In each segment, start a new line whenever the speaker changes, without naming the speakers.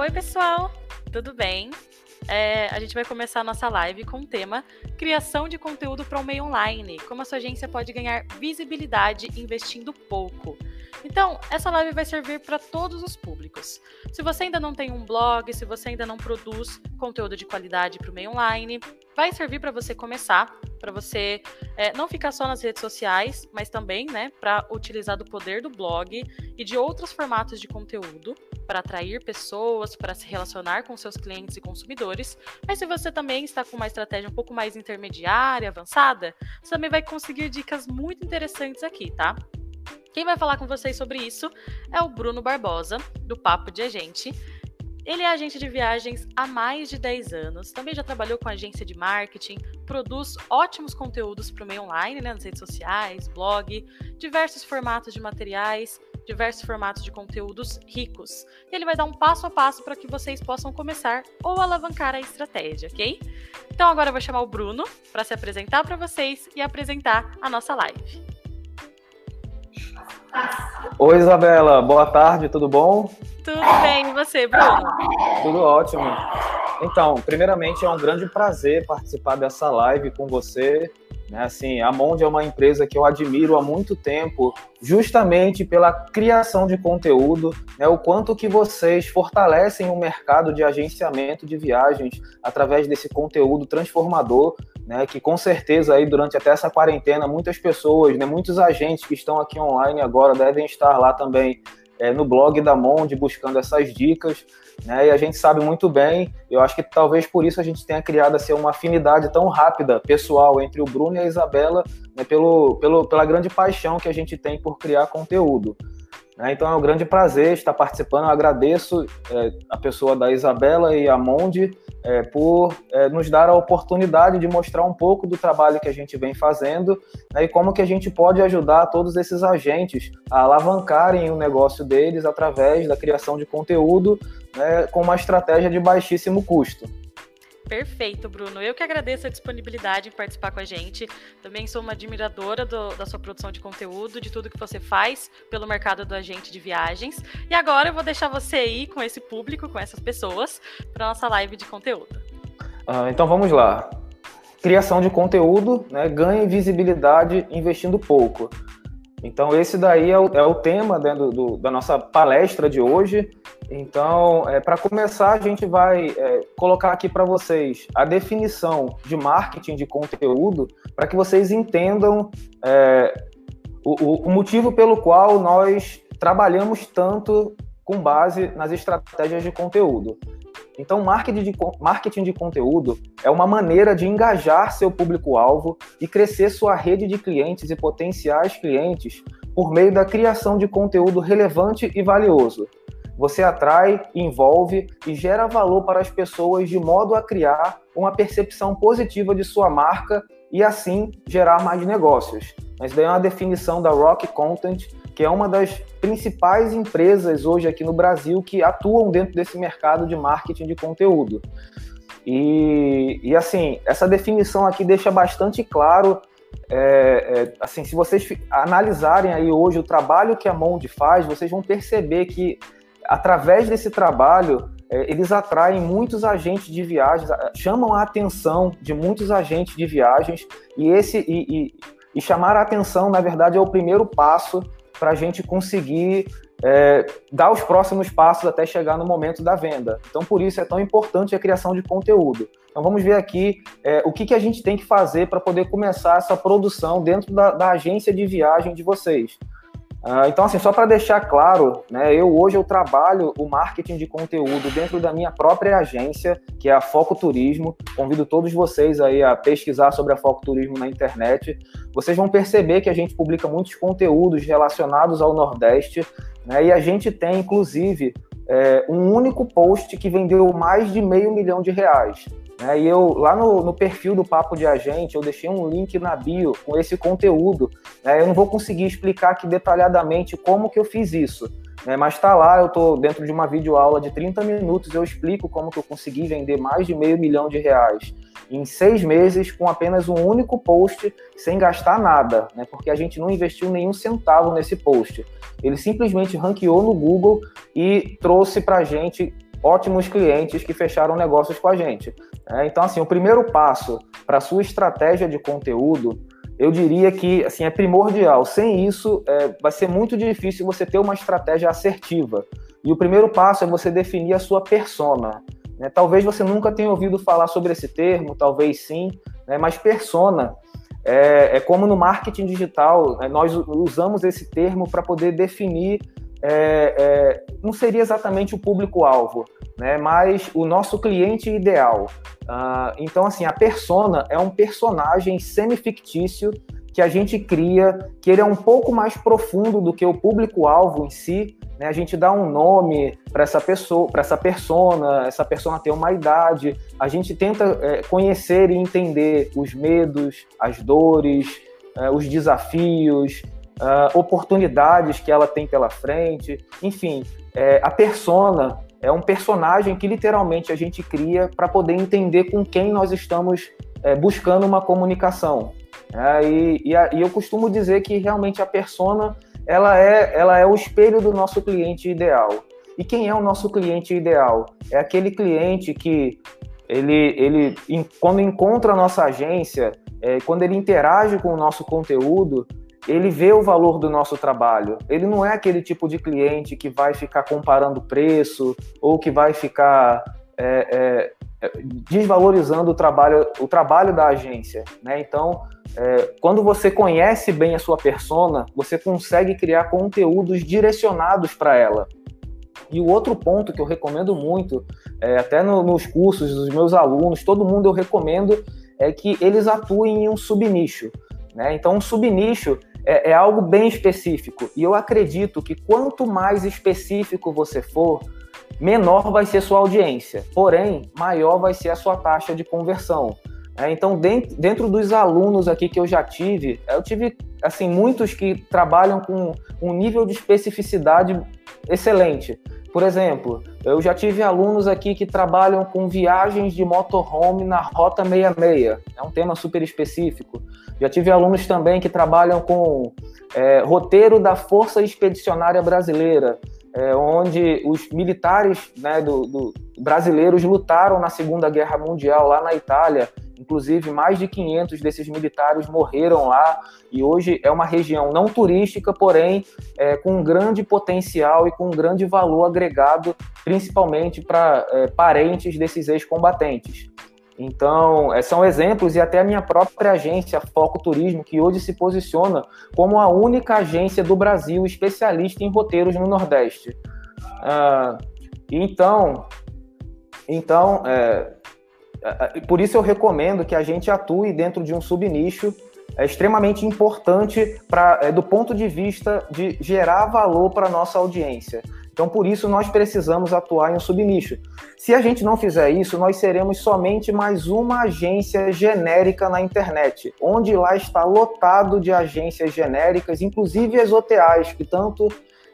Oi, pessoal, tudo bem? É, a gente vai começar a nossa live com o tema Criação de conteúdo para o meio online. Como a sua agência pode ganhar visibilidade investindo pouco. Então, essa live vai servir para todos os públicos. Se você ainda não tem um blog, se você ainda não produz conteúdo de qualidade para o meio online, vai servir para você começar, para você é, não ficar só nas redes sociais, mas também, né, para utilizar do poder do blog e de outros formatos de conteúdo para atrair pessoas, para se relacionar com seus clientes e consumidores. Mas se você também está com uma estratégia um pouco mais intermediária, avançada, você também vai conseguir dicas muito interessantes aqui, tá? Quem vai falar com vocês sobre isso é o Bruno Barbosa, do Papo de Agente. Ele é agente de viagens há mais de 10 anos, também já trabalhou com agência de marketing, produz ótimos conteúdos para o meio online, né, nas redes sociais, blog, diversos formatos de materiais, diversos formatos de conteúdos ricos. E ele vai dar um passo a passo para que vocês possam começar ou alavancar a estratégia, ok? Então agora eu vou chamar o Bruno para se apresentar para vocês e apresentar a nossa live.
Oi, Isabela, boa tarde, tudo bom?
Tudo bem, e você, Bruno?
Tudo ótimo. Então, primeiramente, é um grande prazer participar dessa live com você. Né? Assim, a Monde é uma empresa que eu admiro há muito tempo, justamente pela criação de conteúdo, né? o quanto que vocês fortalecem o mercado de agenciamento de viagens através desse conteúdo transformador, né? que com certeza aí durante até essa quarentena muitas pessoas, né? muitos agentes que estão aqui online agora devem estar lá também é, no blog da Monde buscando essas dicas, né? E a gente sabe muito bem, eu acho que talvez por isso a gente tenha criado assim, uma afinidade tão rápida, pessoal, entre o Bruno e a Isabela, né? pelo, pelo, pela grande paixão que a gente tem por criar conteúdo. Né? Então é um grande prazer estar participando. Eu agradeço é, a pessoa da Isabela e a Monde é, por é, nos dar a oportunidade de mostrar um pouco do trabalho que a gente vem fazendo né, e como que a gente pode ajudar todos esses agentes a alavancarem o negócio deles através da criação de conteúdo né, com uma estratégia de baixíssimo custo.
Perfeito, Bruno. Eu que agradeço a disponibilidade em participar com a gente. Também sou uma admiradora do, da sua produção de conteúdo, de tudo que você faz pelo mercado do agente de viagens. E agora eu vou deixar você aí com esse público, com essas pessoas, para nossa live de conteúdo.
Ah, então vamos lá. Criação de conteúdo, né, ganhe visibilidade investindo pouco. Então, esse daí é o, é o tema né, do, do, da nossa palestra de hoje. Então, é, para começar, a gente vai é, colocar aqui para vocês a definição de marketing de conteúdo, para que vocês entendam é, o, o motivo pelo qual nós trabalhamos tanto com base nas estratégias de conteúdo. Então, marketing de, marketing de conteúdo é uma maneira de engajar seu público-alvo e crescer sua rede de clientes e potenciais clientes por meio da criação de conteúdo relevante e valioso. Você atrai, envolve e gera valor para as pessoas de modo a criar uma percepção positiva de sua marca e assim gerar mais negócios. Mas daí é uma definição da Rock Content que é uma das principais empresas hoje aqui no Brasil que atuam dentro desse mercado de marketing de conteúdo. E, e assim, essa definição aqui deixa bastante claro, é, é, assim, se vocês analisarem aí hoje o trabalho que a Monde faz, vocês vão perceber que através desse trabalho é, eles atraem muitos agentes de viagens, chamam a atenção de muitos agentes de viagens e esse e, e, e chamar a atenção, na verdade, é o primeiro passo para a gente conseguir é, dar os próximos passos até chegar no momento da venda. Então, por isso é tão importante a criação de conteúdo. Então, vamos ver aqui é, o que, que a gente tem que fazer para poder começar essa produção dentro da, da agência de viagem de vocês. Uh, então, assim, só para deixar claro, né, eu hoje eu trabalho o marketing de conteúdo dentro da minha própria agência, que é a Foco Turismo. Convido todos vocês aí a pesquisar sobre a Foco Turismo na internet. Vocês vão perceber que a gente publica muitos conteúdos relacionados ao Nordeste, né, e a gente tem, inclusive, é, um único post que vendeu mais de meio milhão de reais. Né? E eu, lá no, no, perfil do Papo de Agente, eu deixei um link na bio com esse conteúdo. Né? Eu não vou conseguir explicar aqui detalhadamente como que eu fiz isso, né? mas está lá, eu estou dentro de uma videoaula de 30 minutos, eu explico como que eu consegui vender mais de meio milhão de reais em seis meses com apenas um único post, sem gastar nada, né? porque a gente não investiu nenhum centavo nesse post. Ele simplesmente ranqueou no Google e trouxe para a gente ótimos clientes que fecharam negócios com a gente. É, então, assim, o primeiro passo para a sua estratégia de conteúdo, eu diria que assim, é primordial. Sem isso, é, vai ser muito difícil você ter uma estratégia assertiva. E o primeiro passo é você definir a sua persona. Né? Talvez você nunca tenha ouvido falar sobre esse termo, talvez sim, né? mas persona é, é, como no marketing digital, né? nós usamos esse termo para poder definir é, é, não seria exatamente o público-alvo, né, mas o nosso cliente ideal. Uh, então, assim, a persona é um personagem semi-fictício que a gente cria, que ele é um pouco mais profundo do que o público-alvo em si. Né? A gente dá um nome para essa pessoa, para essa persona, essa persona tem uma idade. A gente tenta é, conhecer e entender os medos, as dores, é, os desafios, uh, oportunidades que ela tem pela frente. Enfim, é, a persona é um personagem que literalmente a gente cria para poder entender com quem nós estamos é, buscando uma comunicação. É, e, e, a, e, eu costumo dizer que realmente a persona ela é, ela é o espelho do nosso cliente ideal. E quem é o nosso cliente ideal? É aquele cliente que ele, ele quando encontra a nossa agência, é, quando ele interage com o nosso conteúdo, ele vê o valor do nosso trabalho. Ele não é aquele tipo de cliente que vai ficar comparando preço ou que vai ficar é, é, desvalorizando o trabalho, o trabalho da agência. Né? Então, é, quando você conhece bem a sua persona, você consegue criar conteúdos direcionados para ela. E o outro ponto que eu recomendo muito, é, até no, nos cursos dos meus alunos, todo mundo eu recomendo, é que eles atuem em um subnicho. Né? Então, um subnicho é, é algo bem específico. E eu acredito que quanto mais específico você for, menor vai ser sua audiência, porém, maior vai ser a sua taxa de conversão. É, então, dentro dos alunos aqui que eu já tive, eu tive assim muitos que trabalham com um nível de especificidade excelente. Por exemplo, eu já tive alunos aqui que trabalham com viagens de motorhome na Rota 66, é um tema super específico. Já tive alunos também que trabalham com é, roteiro da Força Expedicionária Brasileira, é, onde os militares né, do, do, brasileiros lutaram na Segunda Guerra Mundial lá na Itália Inclusive, mais de 500 desses militares morreram lá e hoje é uma região não turística, porém é, com um grande potencial e com um grande valor agregado, principalmente para é, parentes desses ex-combatentes. Então, é, são exemplos e até a minha própria agência, Foco Turismo, que hoje se posiciona como a única agência do Brasil especialista em roteiros no Nordeste. Ah, então, então é, por isso eu recomendo que a gente atue dentro de um subnicho é extremamente importante para é, do ponto de vista de gerar valor para a nossa audiência. Então, por isso, nós precisamos atuar em um subnicho. Se a gente não fizer isso, nós seremos somente mais uma agência genérica na internet, onde lá está lotado de agências genéricas, inclusive as OTAs, que tanto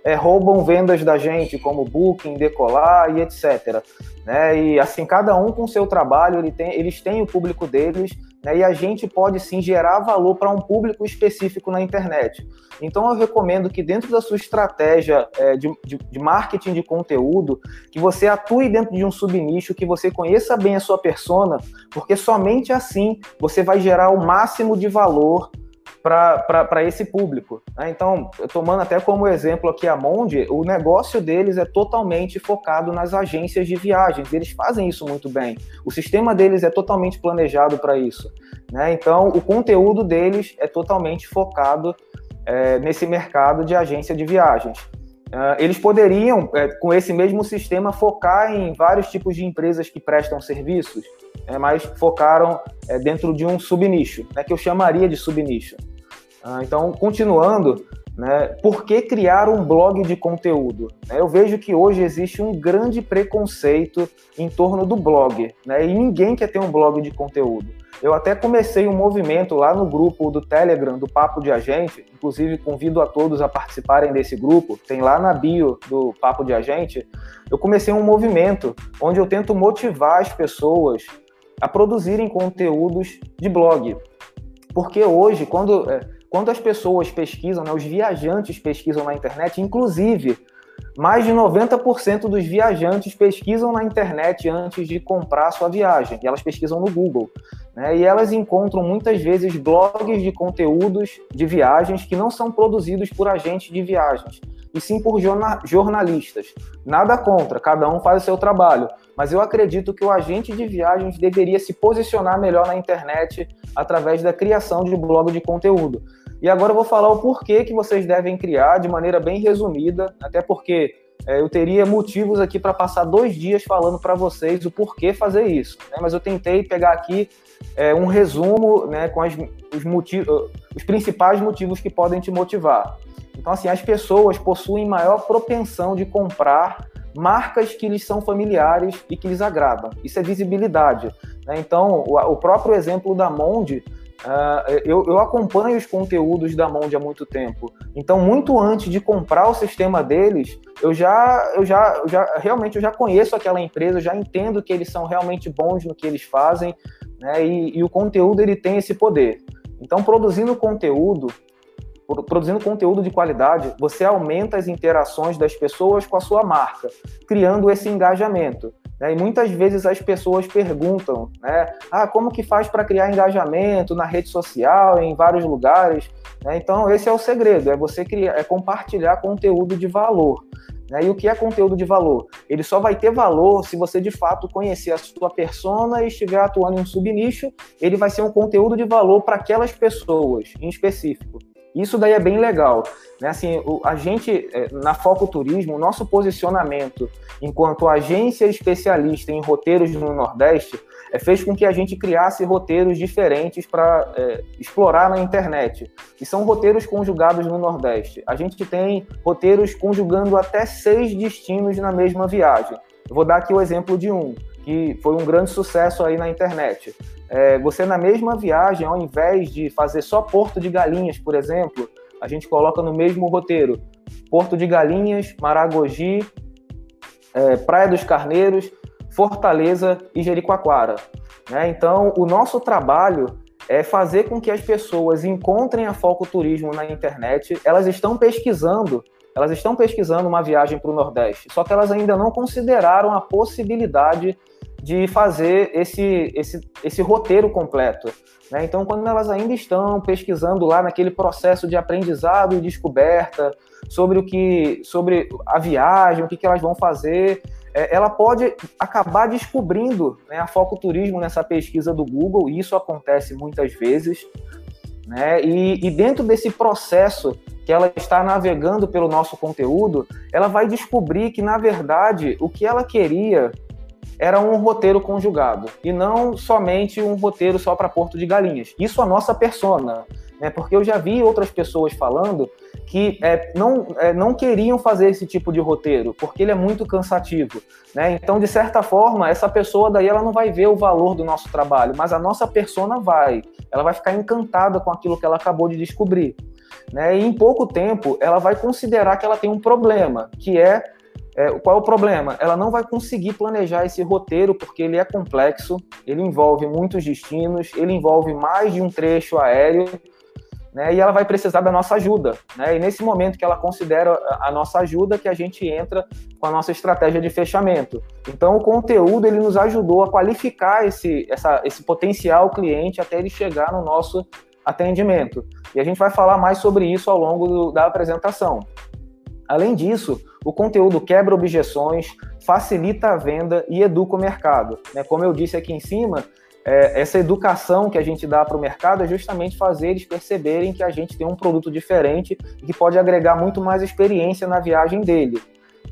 é, roubam vendas da gente, como Booking, Decolar e etc. Né? E assim, cada um com seu trabalho, ele tem, eles têm o público deles, né? e a gente pode sim gerar valor para um público específico na internet. Então eu recomendo que dentro da sua estratégia é, de, de, de marketing de conteúdo, que você atue dentro de um subnicho, que você conheça bem a sua persona, porque somente assim você vai gerar o máximo de valor para esse público. Né? Então, tomando até como exemplo aqui a Monde, o negócio deles é totalmente focado nas agências de viagens. Eles fazem isso muito bem. O sistema deles é totalmente planejado para isso. Né? Então, o conteúdo deles é totalmente focado é, nesse mercado de agência de viagens. Uh, eles poderiam, é, com esse mesmo sistema, focar em vários tipos de empresas que prestam serviços, é, mas focaram é, dentro de um subnicho, né, que eu chamaria de subnicho. Ah, então, continuando, né, por que criar um blog de conteúdo? Né, eu vejo que hoje existe um grande preconceito em torno do blog, né, e ninguém quer ter um blog de conteúdo. Eu até comecei um movimento lá no grupo do Telegram do Papo de Agente, inclusive convido a todos a participarem desse grupo, tem lá na bio do Papo de Agente. Eu comecei um movimento onde eu tento motivar as pessoas a produzirem conteúdos de blog. Porque hoje, quando é, quando as pessoas pesquisam, né, os viajantes pesquisam na internet, inclusive mais de 90% dos viajantes pesquisam na internet antes de comprar sua viagem, e elas pesquisam no Google. Né? E elas encontram muitas vezes blogs de conteúdos de viagens que não são produzidos por agentes de viagens, e sim por jornalistas. Nada contra, cada um faz o seu trabalho, mas eu acredito que o agente de viagens deveria se posicionar melhor na internet através da criação de blog de conteúdo. E agora eu vou falar o porquê que vocês devem criar de maneira bem resumida, até porque é, eu teria motivos aqui para passar dois dias falando para vocês o porquê fazer isso. Né? Mas eu tentei pegar aqui é, um resumo né, com as, os, motivos, os principais motivos que podem te motivar. Então, assim, as pessoas possuem maior propensão de comprar marcas que lhes são familiares e que lhes agradam. Isso é visibilidade. Né? Então, o, o próprio exemplo da Monde Uh, eu, eu, acompanho os conteúdos da Monde há muito tempo. Então, muito antes de comprar o sistema deles, eu já, eu já, eu já realmente eu já conheço aquela empresa, eu já entendo que eles são realmente bons no que eles fazem, né? E, e o conteúdo ele tem esse poder. Então, produzindo conteúdo, produzindo conteúdo de qualidade, você aumenta as interações das pessoas com a sua marca, criando esse engajamento. Né? E muitas vezes as pessoas perguntam, né? Ah, como que faz para criar engajamento na rede social, em vários lugares? Né? Então, esse é o segredo, é você criar, é compartilhar conteúdo de valor. Né? E o que é conteúdo de valor? Ele só vai ter valor se você de fato conhecer a sua persona e estiver atuando em um subnicho, ele vai ser um conteúdo de valor para aquelas pessoas em específico. Isso daí é bem legal. Né? Assim, o, a gente, é, na Foco Turismo, o nosso posicionamento enquanto agência especialista em roteiros no Nordeste é, fez com que a gente criasse roteiros diferentes para é, explorar na internet. E são roteiros conjugados no Nordeste. A gente tem roteiros conjugando até seis destinos na mesma viagem. Vou dar aqui o exemplo de um que foi um grande sucesso aí na internet. É, você na mesma viagem, ao invés de fazer só Porto de Galinhas, por exemplo, a gente coloca no mesmo roteiro Porto de Galinhas, Maragogi, é, Praia dos Carneiros, Fortaleza e Jericoacoara. Né? Então, o nosso trabalho é fazer com que as pessoas encontrem a Foco Turismo na internet. Elas estão pesquisando elas estão pesquisando uma viagem para o Nordeste, só que elas ainda não consideraram a possibilidade de fazer esse, esse, esse roteiro completo. Né? Então, quando elas ainda estão pesquisando lá naquele processo de aprendizado e descoberta sobre o que, sobre a viagem, o que, que elas vão fazer, é, ela pode acabar descobrindo né, a foco turismo nessa pesquisa do Google. E isso acontece muitas vezes. Né? E, e dentro desse processo que ela está navegando pelo nosso conteúdo, ela vai descobrir que, na verdade, o que ela queria era um roteiro conjugado e não somente um roteiro só para Porto de Galinhas. Isso a nossa persona, né? Porque eu já vi outras pessoas falando que é, não, é, não queriam fazer esse tipo de roteiro porque ele é muito cansativo, né? Então, de certa forma, essa pessoa daí ela não vai ver o valor do nosso trabalho, mas a nossa persona vai. Ela vai ficar encantada com aquilo que ela acabou de descobrir né? E em pouco tempo ela vai considerar que ela tem um problema, que é, é qual é o problema? Ela não vai conseguir planejar esse roteiro porque ele é complexo, ele envolve muitos destinos, ele envolve mais de um trecho aéreo, né, e ela vai precisar da nossa ajuda. Né, e nesse momento que ela considera a nossa ajuda, que a gente entra com a nossa estratégia de fechamento. Então, o conteúdo ele nos ajudou a qualificar esse, essa, esse potencial cliente até ele chegar no nosso atendimento. E a gente vai falar mais sobre isso ao longo do, da apresentação. Além disso, o conteúdo quebra objeções, facilita a venda e educa o mercado. Né? Como eu disse aqui em cima, é, essa educação que a gente dá para o mercado é justamente fazer eles perceberem que a gente tem um produto diferente e que pode agregar muito mais experiência na viagem dele.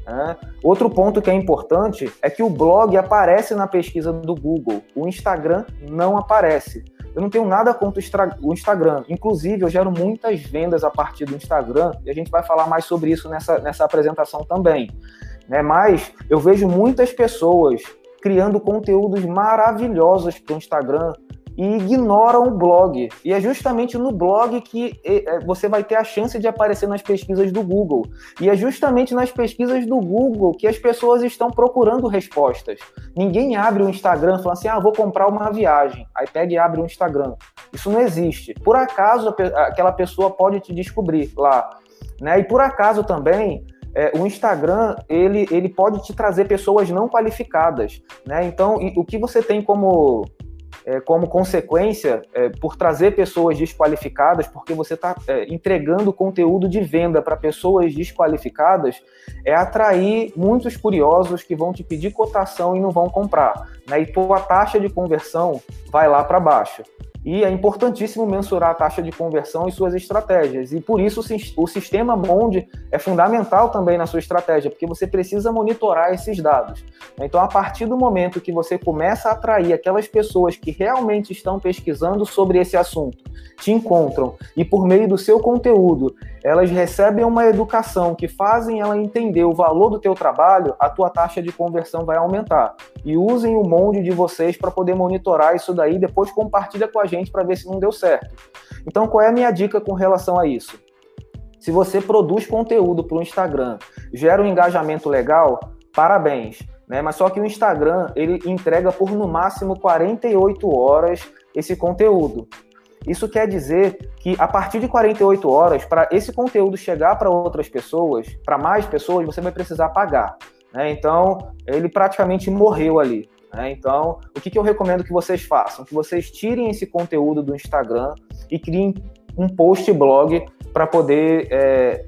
Né? Outro ponto que é importante é que o blog aparece na pesquisa do Google, o Instagram não aparece. Eu não tenho nada contra o Instagram. Inclusive, eu gero muitas vendas a partir do Instagram e a gente vai falar mais sobre isso nessa, nessa apresentação também. Né? Mas eu vejo muitas pessoas criando conteúdos maravilhosos para o Instagram, e ignoram o blog. E é justamente no blog que é, você vai ter a chance de aparecer nas pesquisas do Google. E é justamente nas pesquisas do Google que as pessoas estão procurando respostas. Ninguém abre o Instagram falando assim: ah, vou comprar uma viagem. Aí pega e abre o Instagram. Isso não existe. Por acaso aquela pessoa pode te descobrir lá. Né? E por acaso também é, o Instagram ele, ele pode te trazer pessoas não qualificadas, né? Então, o que você tem como é, como consequência, é, por trazer pessoas desqualificadas, porque você está é, entregando conteúdo de venda para pessoas desqualificadas, é atrair muitos curiosos que vão te pedir cotação e não vão comprar. Né? E tua taxa de conversão vai lá para baixo. E é importantíssimo mensurar a taxa de conversão e suas estratégias. E por isso o sistema Monde é fundamental também na sua estratégia, porque você precisa monitorar esses dados. Então, a partir do momento que você começa a atrair aquelas pessoas que realmente estão pesquisando sobre esse assunto, te encontram e por meio do seu conteúdo, elas recebem uma educação que fazem ela entender o valor do teu trabalho, a tua taxa de conversão vai aumentar. E usem o Monde de vocês para poder monitorar isso daí, depois compartilha com a gente para ver se não deu certo. Então, qual é a minha dica com relação a isso? Se você produz conteúdo para o Instagram, gera um engajamento legal, parabéns. Né? Mas só que o Instagram ele entrega por no máximo 48 horas esse conteúdo. Isso quer dizer que a partir de 48 horas, para esse conteúdo chegar para outras pessoas, para mais pessoas, você vai precisar pagar. Né? Então, ele praticamente morreu ali. Né? Então, o que, que eu recomendo que vocês façam? Que vocês tirem esse conteúdo do Instagram e criem um post blog para poder, é,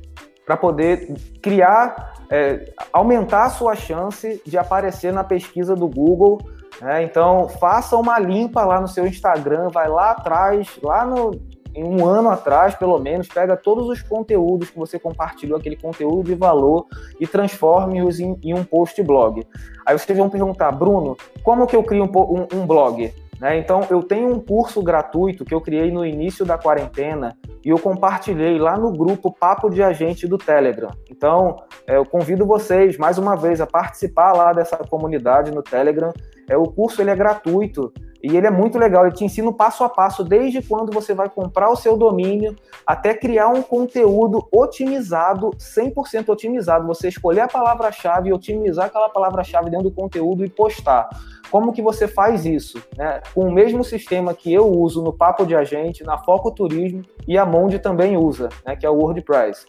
poder criar, é, aumentar a sua chance de aparecer na pesquisa do Google. Né? Então, faça uma limpa lá no seu Instagram, vai lá atrás, lá no, em um ano atrás, pelo menos, pega todos os conteúdos que você compartilhou, aquele conteúdo de valor, e transforme-os em, em, um post blog. Aí vocês vão perguntar, Bruno, como que eu crio um, um, um blog? Né? Então, eu tenho um curso gratuito que eu criei no início da quarentena e eu compartilhei lá no grupo Papo de Agente do Telegram. Então, é, eu convido vocês, mais uma vez, a participar lá dessa comunidade no Telegram. É, o curso ele é gratuito e ele é muito legal, ele te ensina o passo a passo, desde quando você vai comprar o seu domínio até criar um conteúdo otimizado, 100% otimizado. Você escolher a palavra-chave otimizar aquela palavra-chave dentro do conteúdo e postar. Como que você faz isso? Né? Com o mesmo sistema que eu uso no Papo de Agente, na Foco Turismo e a Monde também usa, né? que é o WordPress.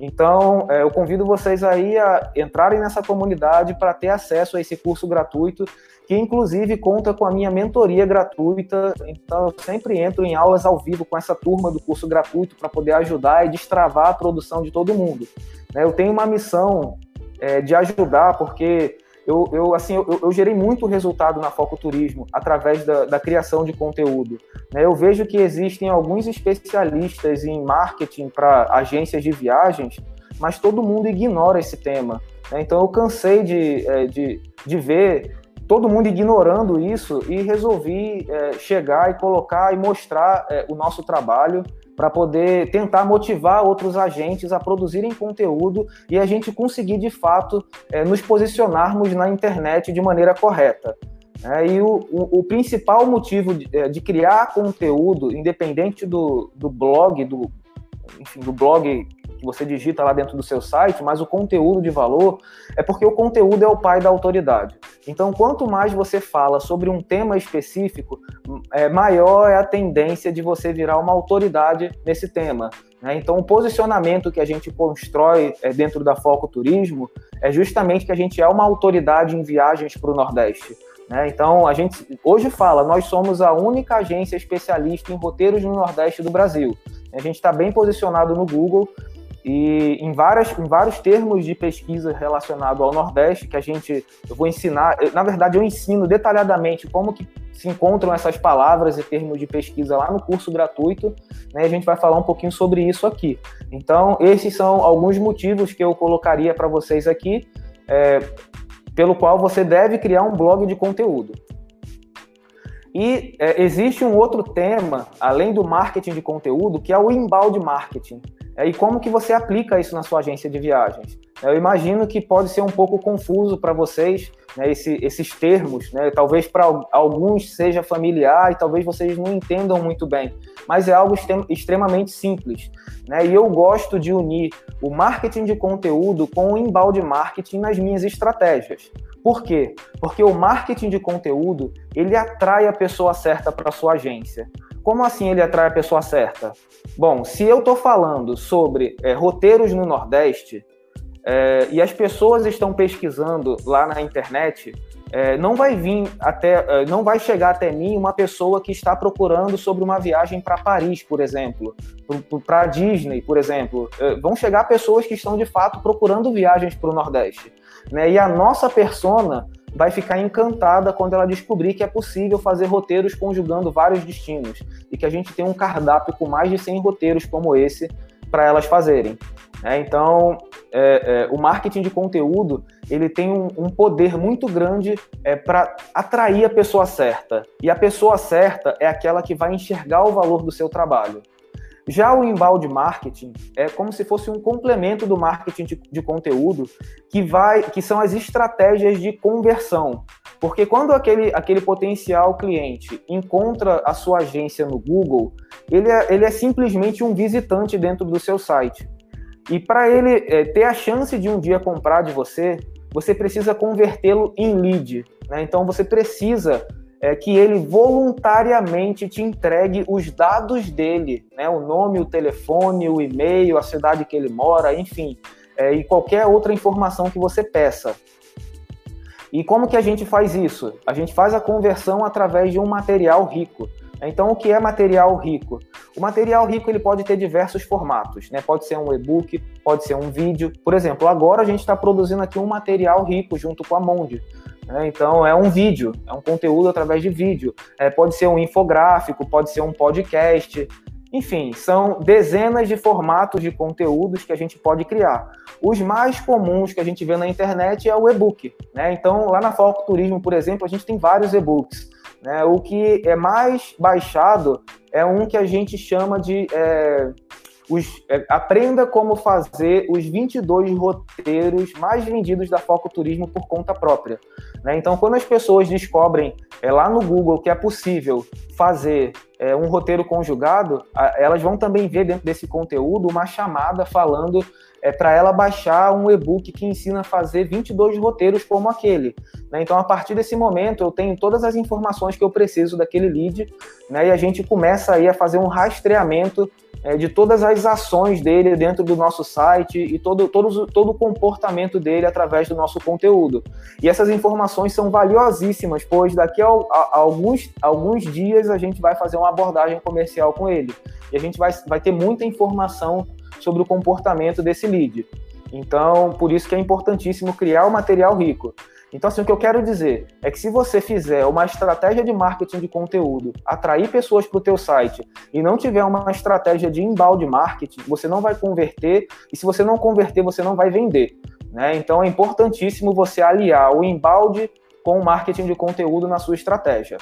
Então, é, eu convido vocês aí a entrarem nessa comunidade para ter acesso a esse curso gratuito que inclusive conta com a minha mentoria gratuita. Então, eu sempre entro em aulas ao vivo com essa turma do curso gratuito para poder ajudar e destravar a produção de todo mundo. Né? Eu tenho uma missão é, de ajudar, porque eu, eu assim, eu, eu, gerei muito resultado na Foco Turismo através da, da criação de conteúdo. Né? Eu vejo que existem alguns especialistas em marketing para agências de viagens, mas todo mundo ignora esse tema. Né? Então eu cansei de, é, de, de ver todo mundo ignorando isso e resolvi é, chegar e colocar e mostrar é, o nosso trabalho para poder tentar motivar outros agentes a produzirem conteúdo e a gente conseguir de fato é, nos posicionarmos na internet de maneira correta. É, e o, o, o, principal motivo de, é, de, criar conteúdo, independente do, do blog, do, enfim, do blog você digita lá dentro do seu site, mas o conteúdo de valor é porque o conteúdo é o pai da autoridade. Então, quanto mais você fala sobre um tema específico, é, maior é a tendência de você virar uma autoridade nesse tema. Né? Então, o posicionamento que a gente constrói é, dentro da Foco Turismo é justamente que a gente é uma autoridade em viagens para o Nordeste. Né? Então, a gente hoje fala, nós somos a única agência especialista em roteiros no Nordeste do Brasil. A gente está bem posicionado no Google e em, várias, em vários termos de pesquisa relacionados ao Nordeste, que a gente, eu vou ensinar, na verdade eu ensino detalhadamente como que se encontram essas palavras e termos de pesquisa lá no curso gratuito, né, a gente vai falar um pouquinho sobre isso aqui. Então, esses são alguns motivos que eu colocaria para vocês aqui, é, pelo qual você deve criar um blog de conteúdo. E é, existe um outro tema, além do marketing de conteúdo, que é o inbound marketing. É, e como que você aplica isso na sua agência de viagens? Eu imagino que pode ser um pouco confuso para vocês né, esse, esses termos, né? talvez para alguns seja familiar e talvez vocês não entendam muito bem, mas é algo extremamente simples. Né? E eu gosto de unir o marketing de conteúdo com o inbound marketing nas minhas estratégias. Por quê? Porque o marketing de conteúdo ele atrai a pessoa certa para sua agência. Como assim ele atrai a pessoa certa? Bom, se eu estou falando sobre é, roteiros no Nordeste, é, e as pessoas estão pesquisando lá na internet, é, não vai vir até, é, não vai chegar até mim uma pessoa que está procurando sobre uma viagem para Paris, por exemplo, para Disney, por exemplo. É, vão chegar pessoas que estão de fato procurando viagens para o Nordeste, né? E a nossa persona vai ficar encantada quando ela descobrir que é possível fazer roteiros conjugando vários destinos e que a gente tem um cardápio com mais de 100 roteiros como esse para elas fazerem. É, então, é, é, o marketing de conteúdo ele tem um, um poder muito grande é, para atrair a pessoa certa. E a pessoa certa é aquela que vai enxergar o valor do seu trabalho. Já o embalde marketing é como se fosse um complemento do marketing de, de, conteúdo que vai, que são as estratégias de conversão. Porque quando aquele, aquele potencial cliente encontra a sua agência no Google, ele é, ele é simplesmente um visitante dentro do seu site. E para ele é, ter a chance de um dia comprar de você, você precisa convertê-lo em lead. Né? Então você precisa é, que ele voluntariamente te entregue os dados dele, né? o nome, o telefone, o e-mail, a cidade que ele mora, enfim, é, e qualquer outra informação que você peça. E como que a gente faz isso? A gente faz a conversão através de um material rico. Então, o que é material rico? O material rico ele pode ter diversos formatos, né? Pode ser um e-book, pode ser um vídeo. Por exemplo, agora a gente está produzindo aqui um material rico junto com a Monde. Né? Então, é um vídeo, é um conteúdo através de vídeo. É, pode ser um infográfico, pode ser um podcast. Enfim, são dezenas de formatos de conteúdos que a gente pode criar. Os mais comuns que a gente vê na internet é o e-book. Né? Então, lá na Foco Turismo, por exemplo, a gente tem vários e-books. Né? O que é mais baixado é um que a gente chama de é, os, é, aprenda como fazer os 22 roteiros mais vendidos da Foco Turismo por conta própria. Né? Então, quando as pessoas descobrem é, lá no Google que é possível fazer é, um roteiro conjugado, a, elas vão também ver dentro desse conteúdo uma chamada falando é para ela baixar um e-book que ensina a fazer 22 roteiros como aquele. Né? Então, a partir desse momento, eu tenho todas as informações que eu preciso daquele lead, né? e a gente começa aí a fazer um rastreamento é, de todas as ações dele dentro do nosso site e todo, todo, todo o comportamento dele através do nosso conteúdo. E essas informações são valiosíssimas, pois daqui a, a, a alguns, alguns dias a gente vai fazer uma abordagem comercial com ele. E a gente vai, vai ter muita informação sobre o comportamento desse lead. Então, por isso que é importantíssimo criar o material rico. Então, assim, o que eu quero dizer é que se você fizer uma estratégia de marketing de conteúdo, atrair pessoas para o teu site e não tiver uma estratégia de embalde marketing, você não vai converter e se você não converter, você não vai vender. Né? Então, é importantíssimo você aliar o embalde com o marketing de conteúdo na sua estratégia.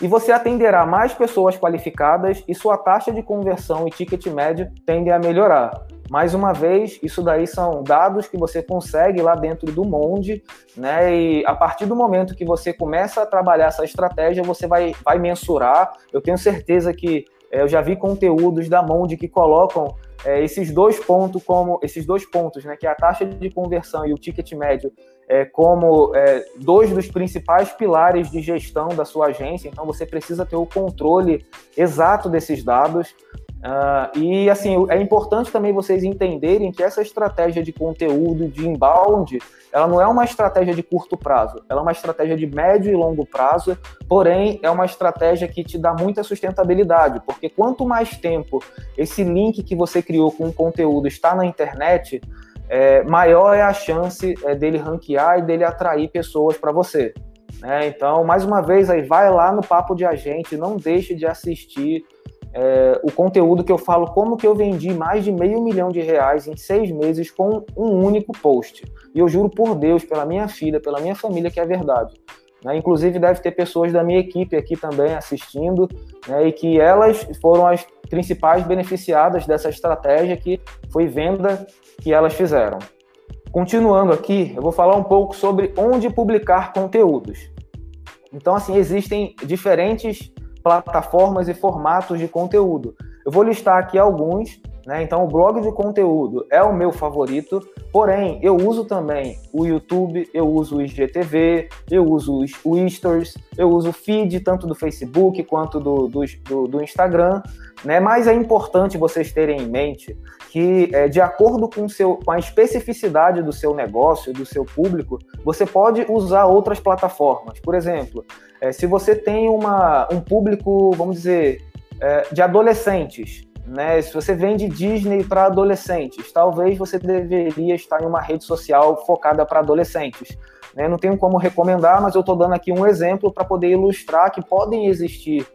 E você atenderá mais pessoas qualificadas e sua taxa de conversão e ticket médio tendem a melhorar. Mais uma vez, isso daí são dados que você consegue lá dentro do Monde, né? E a partir do momento que você começa a trabalhar essa estratégia, você vai, vai mensurar. Eu tenho certeza que é, eu já vi conteúdos da Monde que colocam é, esses dois pontos como esses dois pontos, né? Que é a taxa de conversão e o ticket médio é, como é, dois dos principais pilares de gestão da sua agência. Então você precisa ter o controle exato desses dados. Uh, e assim, é importante também vocês entenderem que essa estratégia de conteúdo de inbound, ela não é uma estratégia de curto prazo, ela é uma estratégia de médio e longo prazo, porém é uma estratégia que te dá muita sustentabilidade, porque quanto mais tempo esse link que você criou com o conteúdo está na internet, é, maior é a chance é, dele ranquear e dele atrair pessoas para você. Né? Então, mais uma vez, aí vai lá no Papo de Agente, não deixe de assistir é, o conteúdo que eu falo como que eu vendi mais de meio milhão de reais em seis meses com um único post. E eu juro por Deus, pela minha filha, pela minha família, que é verdade. Né? Inclusive, deve ter pessoas da minha equipe aqui também assistindo, né? e que elas foram as principais beneficiadas dessa estratégia que foi venda que elas fizeram. Continuando aqui, eu vou falar um pouco sobre onde publicar conteúdos. Então, assim, existem diferentes plataformas e formatos de conteúdo. Eu vou listar aqui alguns, né? Então, o blog de conteúdo é o meu favorito, porém, eu uso também o YouTube, eu uso o IGTV, eu uso o Stories, eu uso o feed tanto do Facebook quanto do, do, do, do Instagram, né? Mas é importante vocês terem em mente que, é, de acordo com, seu, com a especificidade do seu negócio, do seu público, você pode usar outras plataformas. Por exemplo, é, se você tem uma, um público, vamos dizer, é, de adolescentes, né? Se você vende Disney para adolescentes, talvez você deveria estar em uma rede social focada para adolescentes. Né? Não tenho como recomendar, mas eu estou dando aqui um exemplo para poder ilustrar que podem existir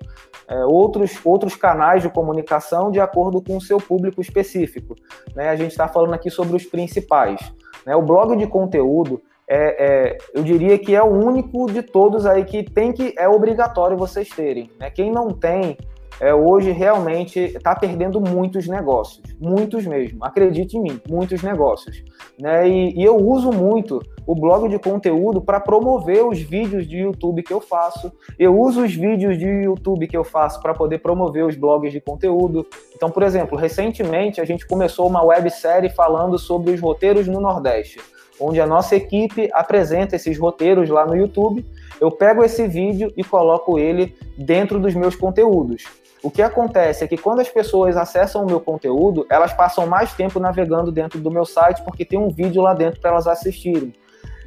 é, outros, outros canais de comunicação de acordo com o seu público específico. Né? A gente está falando aqui sobre os principais. Né? O blog de conteúdo, é, é, eu diria que é o único de todos aí que tem que é obrigatório vocês terem. Né? Quem não tem, é, hoje realmente está perdendo muitos negócios, muitos mesmo. Acredite em mim, muitos negócios. Né? E, e eu uso muito o blog de conteúdo para promover os vídeos de YouTube que eu faço. Eu uso os vídeos de YouTube que eu faço para poder promover os blogs de conteúdo. Então, por exemplo, recentemente a gente começou uma websérie falando sobre os roteiros no Nordeste, onde a nossa equipe apresenta esses roteiros lá no YouTube. Eu pego esse vídeo e coloco ele dentro dos meus conteúdos. O que acontece é que quando as pessoas acessam o meu conteúdo, elas passam mais tempo navegando dentro do meu site porque tem um vídeo lá dentro para elas assistirem.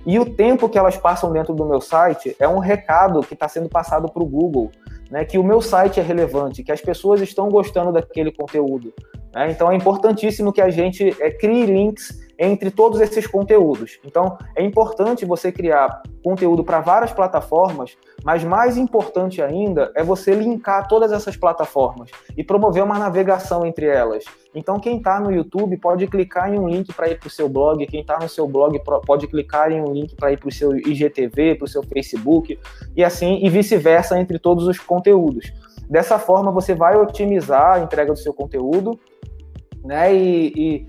E o tempo que elas passam dentro do meu site é um recado que está sendo passado para o Google, né, que o meu site é relevante, que as pessoas estão gostando daquele conteúdo. Né? Então é importantíssimo que a gente é, crie links entre todos esses conteúdos. Então, é importante você criar conteúdo para várias plataformas, mas mais importante ainda é você linkar todas essas plataformas e promover uma navegação entre elas. Então, quem está no YouTube pode clicar em um link para ir para o seu blog, quem está no seu blog pode clicar em um link para ir para o seu IGTV, para o seu Facebook, e assim, e vice-versa entre todos os conteúdos. Dessa forma, você vai otimizar a entrega do seu conteúdo, né? E, e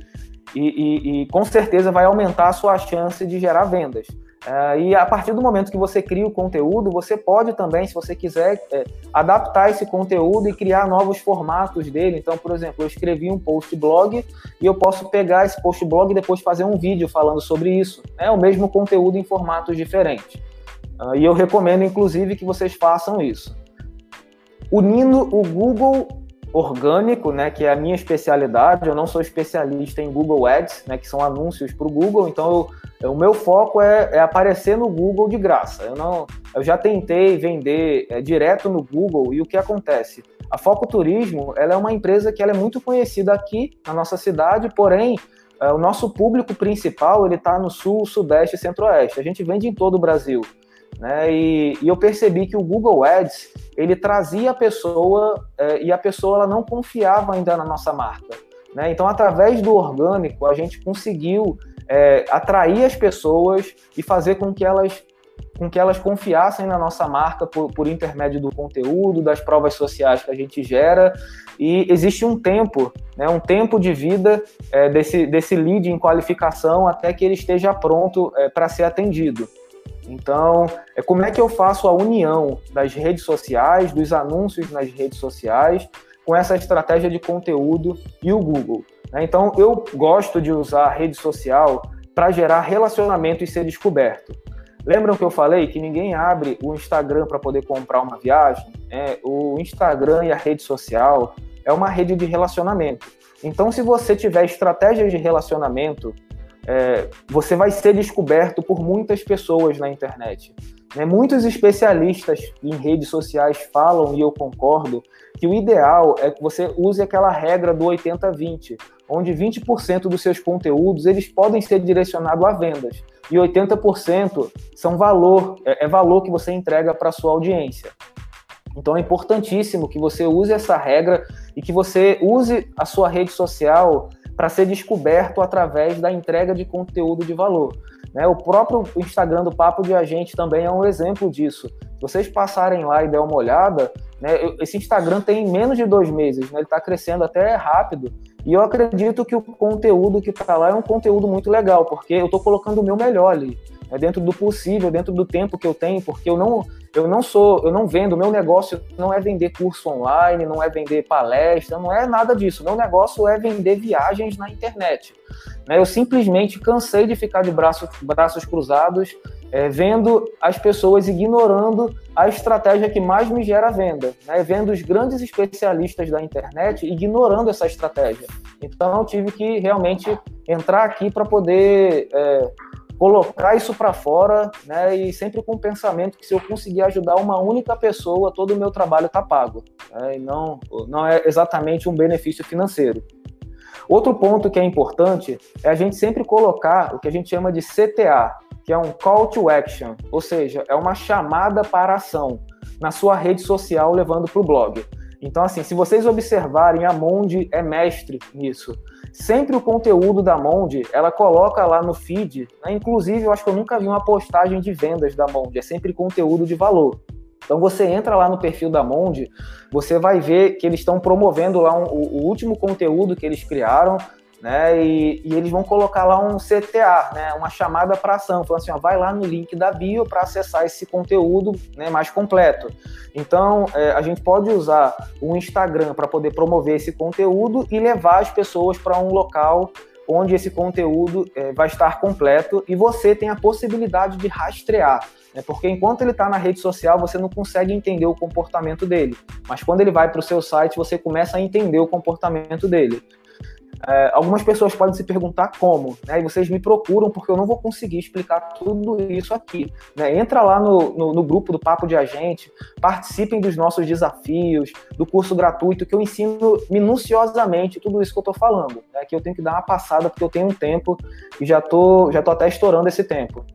e, e, e, com certeza vai aumentar a sua chance de gerar vendas. Uh, e a partir do momento que você cria o conteúdo, você pode também, se você quiser, é, adaptar esse conteúdo e criar novos formatos dele. Então, por exemplo, eu escrevi um post blog e eu posso pegar esse post blog e depois fazer um vídeo falando sobre isso. É o mesmo conteúdo em formatos diferentes. Uh, e eu recomendo, inclusive, que vocês façam isso. Unindo o Google orgânico, né, que é a minha especialidade. Eu não sou especialista em Google Ads, né, que são anúncios para o Google. Então, eu, o meu foco é, é, aparecer no Google de graça. Eu não, eu já tentei vender é, direto no Google e o que acontece? A Foco Turismo, ela é uma empresa que ela é muito conhecida aqui na nossa cidade, porém é, o nosso público principal ele está no Sul, Sudeste e Centro-Oeste. A gente vende em todo o Brasil. Né? E, e, eu percebi que o Google Ads ele trazia a pessoa é, e a pessoa ela não confiava ainda na nossa marca. Né? Então, através do orgânico, a gente conseguiu é, atrair as pessoas e fazer com que elas com que elas confiassem na nossa marca por, por intermédio do conteúdo, das provas sociais que a gente gera. E existe um tempo, né, um tempo de vida é, desse, desse lead em qualificação até que ele esteja pronto para ser atendido. Então, é como é que eu faço a união das redes sociais, dos anúncios nas redes sociais, com essa estratégia de conteúdo e o Google. Né? Então, eu gosto de usar a rede social para gerar relacionamento e ser descoberto. Lembram que eu falei que ninguém abre o Instagram para poder comprar uma viagem? É, o Instagram e a rede social é uma rede de relacionamento. Então, se você tiver estratégias de relacionamento é, você vai ser descoberto por muitas pessoas na internet. Né? Muitos especialistas em redes sociais falam, e eu concordo, que o ideal é que você use aquela regra do 80-20, onde 20% dos seus conteúdos eles podem ser direcionados a vendas e 80% são valor, é, é valor que você entrega para sua audiência. Então é importantíssimo que você use essa regra e que você use a sua rede social para ser descoberto através da entrega de conteúdo de valor. Né? O próprio Instagram do Papo de Agente também é um exemplo disso. Se vocês passarem lá e der uma olhada, né, esse Instagram tem menos de dois meses, né? ele está crescendo até rápido. E eu acredito que o conteúdo que está lá é um conteúdo muito legal, porque eu estou colocando o meu melhor ali é dentro do possível, dentro do tempo que eu tenho, porque eu não, eu não sou, eu não vendo, meu negócio não é vender curso online, não é vender palestra, não é nada disso. Meu negócio é vender viagens na internet. Né? Eu simplesmente cansei de ficar de braços, braços cruzados é, vendo as pessoas ignorando a estratégia que mais me gera venda, né? vendo os grandes especialistas da internet ignorando essa estratégia. Então, eu tive que realmente entrar aqui para poder é, colocar isso para fora, né? E sempre com o pensamento que se eu conseguir ajudar uma única pessoa, todo o meu trabalho está pago. Né? E não, não é exatamente um benefício financeiro. Outro ponto que é importante é a gente sempre colocar o que a gente chama de CTA, que é um call to action, ou seja, é uma chamada para ação na sua rede social levando para o blog. Então, assim, se vocês observarem, a Monde é mestre nisso. Sempre o conteúdo da Monde, ela coloca lá no feed, né? inclusive eu acho que eu nunca vi uma postagem de vendas da Monde, é sempre conteúdo de valor. Então você entra lá no perfil da Monde, você vai ver que eles estão promovendo lá um, o, o, último conteúdo que eles criaram, né? E, e, eles vão colocar lá um CTA, né? Uma chamada para ação, falando assim, ó, vai lá no link da bio para acessar esse conteúdo, né? Mais completo. Então é, a gente pode usar o Instagram para poder promover esse conteúdo e levar as pessoas para um local onde esse conteúdo é, vai estar completo e você tem a possibilidade de rastrear. Né? Porque enquanto ele está na rede social, você não consegue entender o comportamento dele. Mas quando ele vai para o seu site, você começa a entender o comportamento dele. É, algumas pessoas podem se perguntar como, né? E vocês me procuram porque eu não vou conseguir explicar tudo isso aqui. Né? Entra lá no, no, no, grupo do Papo de Agente, participem dos nossos desafios, do curso gratuito que eu ensino minuciosamente tudo isso que eu estou falando. Né? Que eu tenho que dar uma passada porque eu tenho um tempo e já tô, já tô até estourando esse tempo.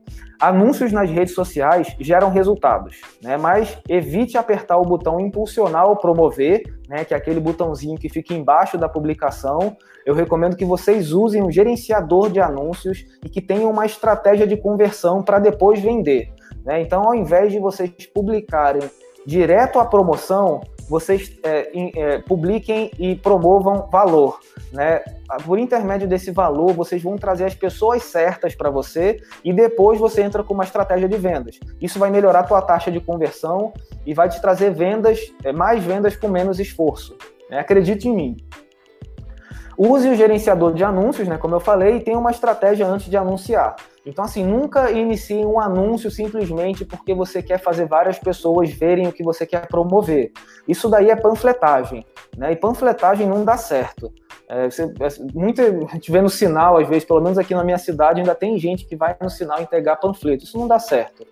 Anúncios nas redes sociais geram resultados, né? Mas evite apertar o botão impulsionar ou promover, né? Que é aquele botãozinho que fica embaixo da publicação. Eu recomendo que vocês usem um gerenciador de anúncios e que tenham uma estratégia de conversão para depois vender. Né? Então, ao invés de vocês publicarem direto à promoção, vocês é, é, publiquem e promovam valor. Né? Por intermédio desse valor, vocês vão trazer as pessoas certas para você e depois você entra com uma estratégia de vendas. Isso vai melhorar a tua taxa de conversão e vai te trazer vendas, é, mais vendas com menos esforço. Né? Acredite em mim. Use o gerenciador de anúncios, né, como eu falei, e tenha uma estratégia antes de anunciar. Então, assim, nunca inicie um anúncio simplesmente porque você quer fazer várias pessoas verem o que você quer promover. Isso daí é panfletagem, né? E panfletagem não dá certo. É, você, é, muita gente vê no sinal, às vezes, pelo menos aqui na minha cidade, ainda tem gente que vai no sinal entregar panfleto. Isso não dá certo.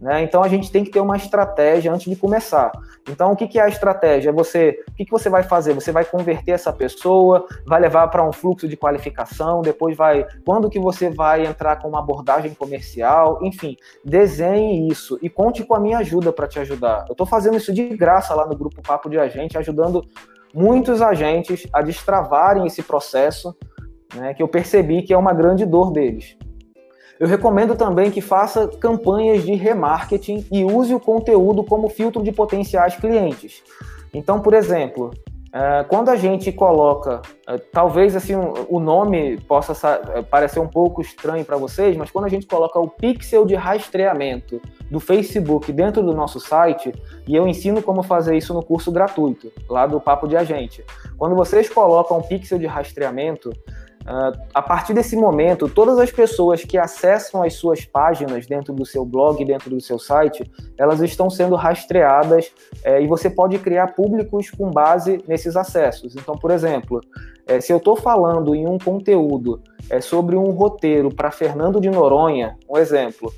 Né? Então a gente tem que ter uma estratégia antes de começar. Então o que, que é a estratégia? Você, o que, que você vai fazer? Você vai converter essa pessoa, vai levar para um fluxo de qualificação, depois vai, quando que você vai entrar com uma abordagem comercial, enfim, desenhe isso e conte com a minha ajuda para te ajudar. Eu estou fazendo isso de graça lá no grupo Papo de Agente, ajudando muitos agentes a destravarem esse processo, né, que eu percebi que é uma grande dor deles. Eu recomendo também que faça campanhas de remarketing e use o conteúdo como filtro de potenciais clientes. Então, por exemplo, é, quando a gente coloca, é, talvez assim o nome possa é, parecer um pouco estranho para vocês, mas quando a gente coloca o pixel de rastreamento do Facebook dentro do nosso site, e eu ensino como fazer isso no curso gratuito, lá do Papo de Agente. Quando vocês colocam o pixel de rastreamento, Uh, a partir desse momento, todas as pessoas que acessam as suas páginas dentro do seu blog, dentro do seu site, elas estão sendo rastreadas é, e você pode criar públicos com base nesses acessos. Então, por exemplo, é, se eu estou falando em um conteúdo é, sobre um roteiro para Fernando de Noronha, um exemplo,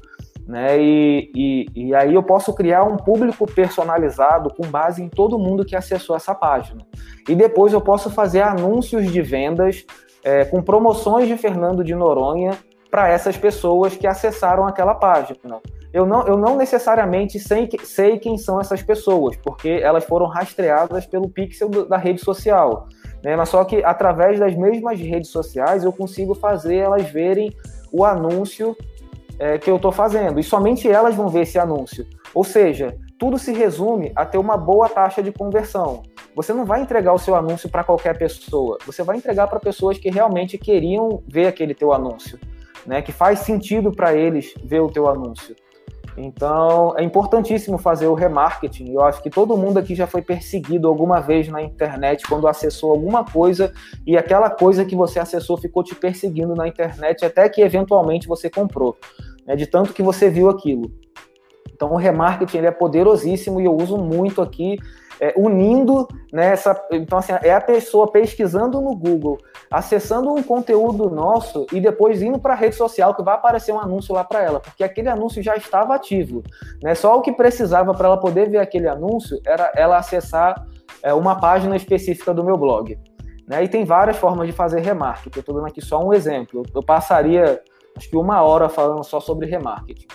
né, e, e, e aí eu posso criar um público personalizado com base em todo mundo que acessou essa página. E depois eu posso fazer anúncios de vendas é, com promoções de Fernando de Noronha para essas pessoas que acessaram aquela página. Eu não, eu não necessariamente sei, sei quem são essas pessoas, porque elas foram rastreadas pelo pixel da rede social. Né? Mas só que através das mesmas redes sociais eu consigo fazer elas verem o anúncio é, que eu estou fazendo. E somente elas vão ver esse anúncio. Ou seja, tudo se resume a ter uma boa taxa de conversão. Você não vai entregar o seu anúncio para qualquer pessoa. Você vai entregar para pessoas que realmente queriam ver aquele teu anúncio, né? Que faz sentido para eles ver o teu anúncio. Então, é importantíssimo fazer o remarketing. Eu acho que todo mundo aqui já foi perseguido alguma vez na internet quando acessou alguma coisa e aquela coisa que você acessou ficou te perseguindo na internet até que eventualmente você comprou. né, de tanto que você viu aquilo. Então, o remarketing ele é poderosíssimo e eu uso muito aqui, é, unindo. Né, então, assim, é a pessoa pesquisando no Google, acessando um conteúdo nosso e depois indo para a rede social que vai aparecer um anúncio lá para ela, porque aquele anúncio já estava ativo. Né? Só o que precisava para ela poder ver aquele anúncio era ela acessar é, uma página específica do meu blog. Né? E tem várias formas de fazer remarketing. Eu estou dando aqui só um exemplo. Eu passaria acho que uma hora falando só sobre remarketing.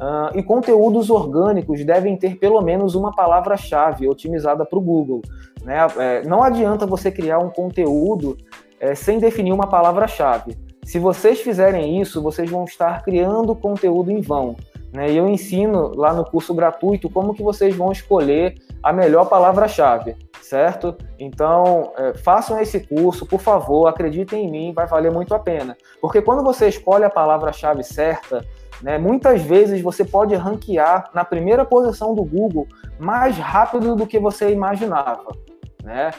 Uh, e conteúdos orgânicos devem ter pelo menos uma palavra-chave otimizada para o Google. Né? É, não adianta você criar um conteúdo é, sem definir uma palavra-chave. Se vocês fizerem isso, vocês vão estar criando conteúdo em vão. Né? E eu ensino lá no curso gratuito como que vocês vão escolher a melhor palavra-chave, certo? Então, é, façam esse curso, por favor, acreditem em mim, vai valer muito a pena. Porque quando você escolhe a palavra-chave certa, né, muitas vezes você pode ranquear na primeira posição do Google mais rápido do que você imaginava. Né?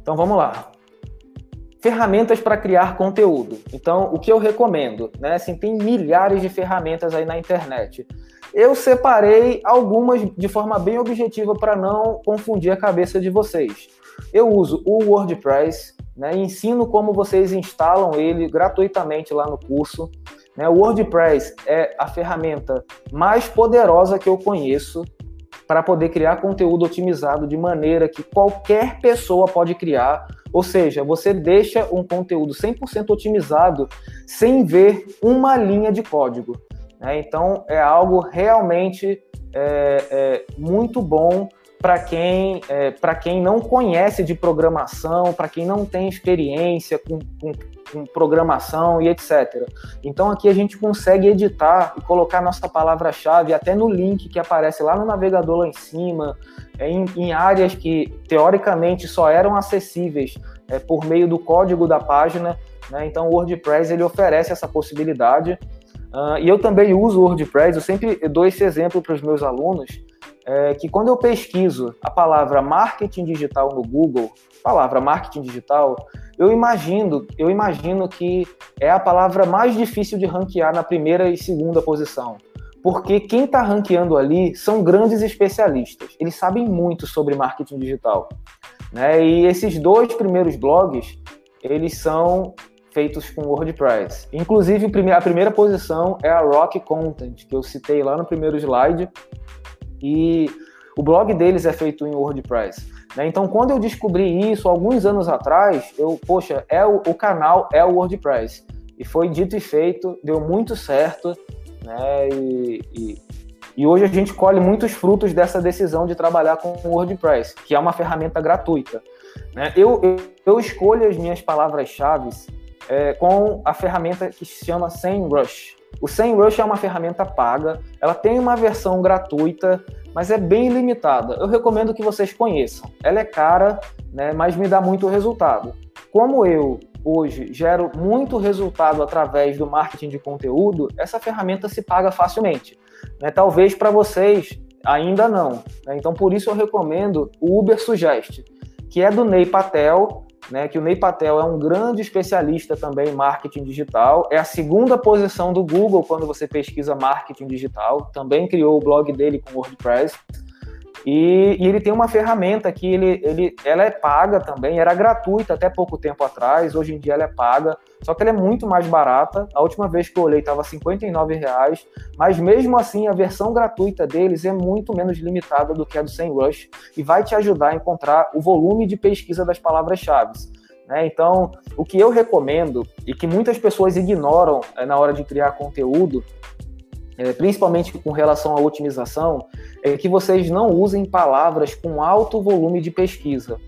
Então, vamos lá ferramentas para criar conteúdo. Então, o que eu recomendo, né? Assim, tem milhares de ferramentas aí na internet. Eu separei algumas de forma bem objetiva para não confundir a cabeça de vocês. Eu uso o WordPress, né? Ensino como vocês instalam ele gratuitamente lá no curso. Né? O WordPress é a ferramenta mais poderosa que eu conheço para poder criar conteúdo otimizado de maneira que qualquer pessoa pode criar ou seja, você deixa um conteúdo 100% otimizado sem ver uma linha de código. Né? Então, é algo realmente é, é, muito bom para quem, é, quem não conhece de programação, para quem não tem experiência com, com, com, programação e etc. Então aqui a gente consegue editar e colocar nossa palavra-chave até no link que aparece lá no navegador lá em cima, é, em, em áreas que teoricamente só eram acessíveis é, por meio do código da página. Né? Então o WordPress ele oferece essa possibilidade. Uh, e eu também uso o WordPress, eu sempre dou esse exemplo para os meus alunos, é que quando eu pesquiso a palavra marketing digital no Google, palavra marketing digital, eu imagino, eu imagino que é a palavra mais difícil de ranquear na primeira e segunda posição. Porque quem está ranqueando ali são grandes especialistas. Eles sabem muito sobre marketing digital. Né? E esses dois primeiros blogs, eles são feitos com WordPress. Inclusive, a primeira posição é a Rock Content, que eu citei lá no primeiro slide, e o blog deles é feito em WordPress. Né? Então, quando eu descobri isso alguns anos atrás, eu, poxa, é o, o canal é o WordPress. E foi dito e feito, deu muito certo, né? E, e, e hoje a gente colhe muitos frutos dessa decisão de trabalhar com o WordPress, que é uma ferramenta gratuita. Né? Eu, eu, eu escolho as minhas palavras-chave é, com a ferramenta que se chama SEMrush. O SEMrush é uma ferramenta paga, ela tem uma versão gratuita, mas é bem limitada. Eu recomendo que vocês conheçam. Ela é cara, né, mas me dá muito resultado. Como eu hoje gero muito resultado através do marketing de conteúdo, essa ferramenta se paga facilmente. Né? Talvez para vocês ainda não. Né? Então, por isso eu recomendo o Uber Suggest, que é do Ney Patel, né, que o Ney Patel é um grande especialista também em marketing digital, é a segunda posição do Google quando você pesquisa marketing digital, também criou o blog dele com WordPress. E, e, ele tem uma ferramenta que ele, ele, ela é paga também, era gratuita até pouco tempo atrás, hoje em dia ela é paga, só que ela é muito mais barata. A última vez que eu olhei estava R$ reais, mas mesmo assim a versão gratuita deles é muito menos limitada do que a do SEMrush e vai te ajudar a encontrar o volume de pesquisa das palavras-chave. Né? Então, o que eu recomendo e que muitas pessoas ignoram é, na hora de criar conteúdo é, principalmente com relação à otimização, é que vocês não usem palavras com alto volume de pesquisa.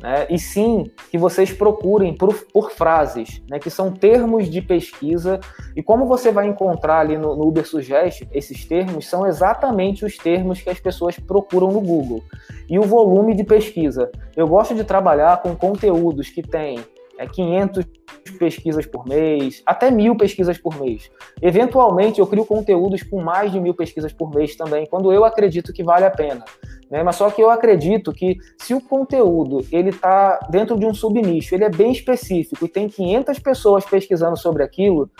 Né? E sim que vocês procurem por, por frases, né? que são termos de pesquisa. E como você vai encontrar ali no, no Uber Suggest, esses termos são exatamente os termos que as pessoas procuram no Google. E o volume de pesquisa. Eu gosto de trabalhar com conteúdos que têm é 500 pesquisas por mês, até mil pesquisas por mês. Eventualmente, eu crio conteúdos com mais de mil pesquisas por mês também, quando eu acredito que vale a pena. Né? Mas só que eu acredito que se o conteúdo ele está dentro de um subnicho, ele é bem específico e tem 500 pessoas pesquisando sobre aquilo,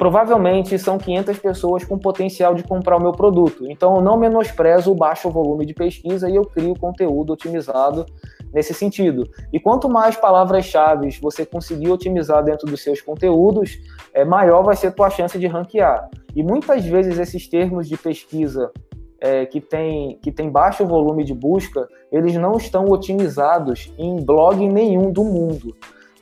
provavelmente são 500 pessoas com potencial de comprar o meu produto. Então, eu não menosprezo o baixo volume de pesquisa e eu crio conteúdo otimizado nesse sentido. E quanto mais palavras-chave você conseguir otimizar dentro dos seus conteúdos, é, maior vai ser a tua chance de ranquear. E muitas vezes esses termos de pesquisa é, que, tem, que tem baixo volume de busca, eles não estão otimizados em blog nenhum do mundo.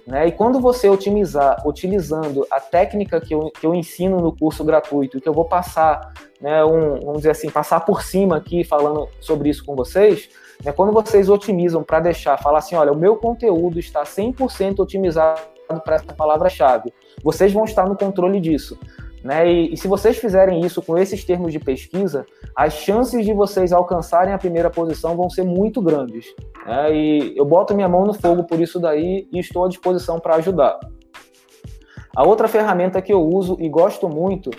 Né? E quando você otimizar utilizando a técnica que eu, que eu ensino no curso gratuito, que eu vou passar, né, um, vamos dizer assim, passar por cima aqui falando sobre isso com vocês, né, quando vocês otimizam para deixar, falar assim, olha, o meu conteúdo está 100% otimizado para essa palavra-chave, vocês vão estar no controle disso. Né? E, e, se vocês fizerem isso com esses termos de pesquisa, as chances de vocês alcançarem a primeira posição vão ser muito grandes. Né? E eu boto minha mão no fogo por isso daí e estou à disposição para ajudar. A outra ferramenta que eu uso e gosto muito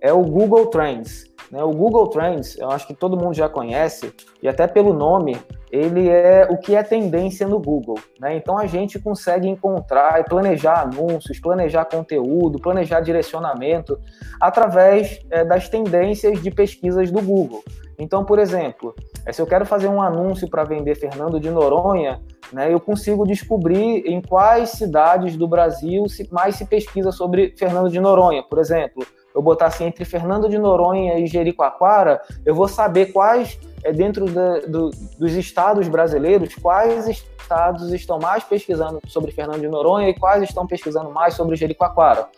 é o Google Trends. Né? O Google Trends, eu acho que todo mundo já conhece, e até pelo nome, ele é o que é tendência no Google. Né? Então a gente consegue encontrar e planejar anúncios, planejar conteúdo, planejar direcionamento através é, das tendências de pesquisas do Google. Então, por exemplo, é, se eu quero fazer um anúncio para vender Fernando de Noronha, né, eu consigo descobrir em quais cidades do Brasil mais se pesquisa sobre Fernando de Noronha, por exemplo eu botar assim entre Fernando de Noronha e Jericoacoara, eu vou saber quais, é, dentro do, dos estados brasileiros, quais estados estão mais pesquisando sobre Fernando de Noronha e quais estão pesquisando mais sobre Jericoacoara.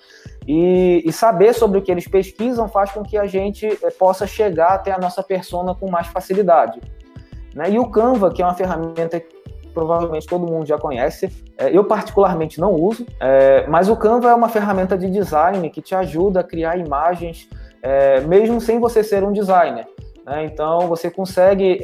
E, e saber sobre o que eles pesquisam faz com que a gente é, possa chegar até a nossa persona com mais facilidade. Né? E o Canva, que é uma ferramenta provavelmente todo mundo já conhece. É, eu, particularmente, não uso, é, mas o Canva é uma ferramenta de design que te ajuda a criar imagens, é, mesmo sem você ser um designer. Né? Então, você consegue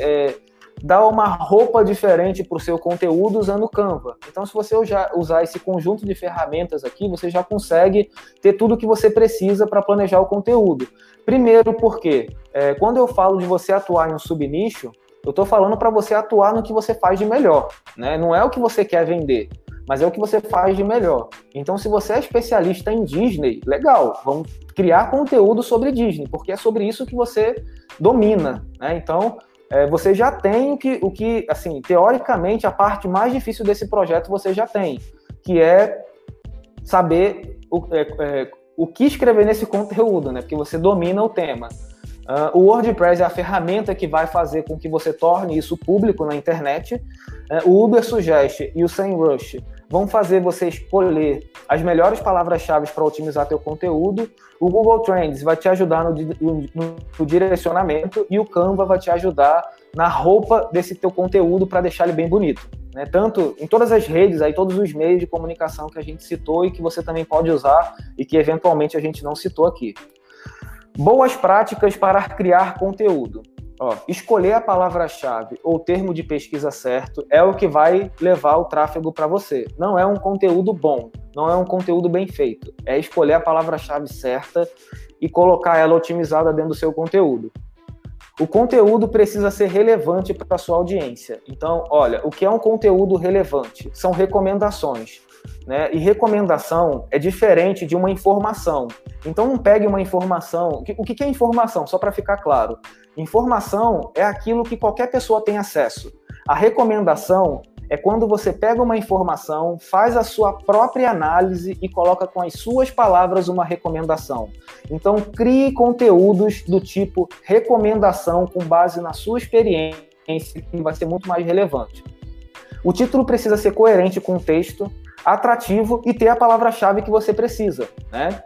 dar uma roupa diferente para o seu conteúdo usando o Canva. Então, se você usar esse conjunto de ferramentas aqui, você já consegue ter tudo o que você precisa para planejar o conteúdo. Primeiro, porque é, quando eu falo de você atuar em um subnicho, eu estou falando para você atuar no que você faz de melhor, né? Não é o que você quer vender, mas é o que você faz de melhor. Então, se você é especialista em Disney, legal, vamos criar conteúdo sobre Disney, porque é sobre isso que você domina, né? Então, é, você já tem o que, o que, assim, teoricamente, a parte mais difícil desse projeto você já tem, que é saber o, é, é, o que escrever nesse conteúdo, né? Porque você domina o tema. Uh, o WordPress é a ferramenta que vai fazer com que você torne isso público na internet. Uh, o Uber Suggest e o SEMrush vão fazer você escolher as melhores palavras-chave para otimizar teu conteúdo. O Google Trends vai te ajudar no, no, no, direcionamento e o Canva vai te ajudar na roupa desse teu conteúdo para deixar ele bem bonito. Né? Tanto em todas as redes, aí todos os meios de comunicação que a gente citou e que você também pode usar e que eventualmente a gente não citou aqui. Boas práticas para criar conteúdo. Ó, escolher a palavra-chave ou termo de pesquisa certo é o que vai levar o tráfego para você. Não é um conteúdo bom, não é um conteúdo bem feito. É escolher a palavra-chave certa e colocar ela otimizada dentro do seu conteúdo. O conteúdo precisa ser relevante para a sua audiência. Então, olha, o que é um conteúdo relevante? São recomendações. Né? E recomendação é diferente de uma informação. Então não pegue uma informação. O que é informação? Só para ficar claro. Informação é aquilo que qualquer pessoa tem acesso. A recomendação é quando você pega uma informação, faz a sua própria análise e coloca com as suas palavras uma recomendação. Então crie conteúdos do tipo recomendação com base na sua experiência, que vai ser muito mais relevante. O título precisa ser coerente com o texto, atrativo e ter a palavra-chave que você precisa, né?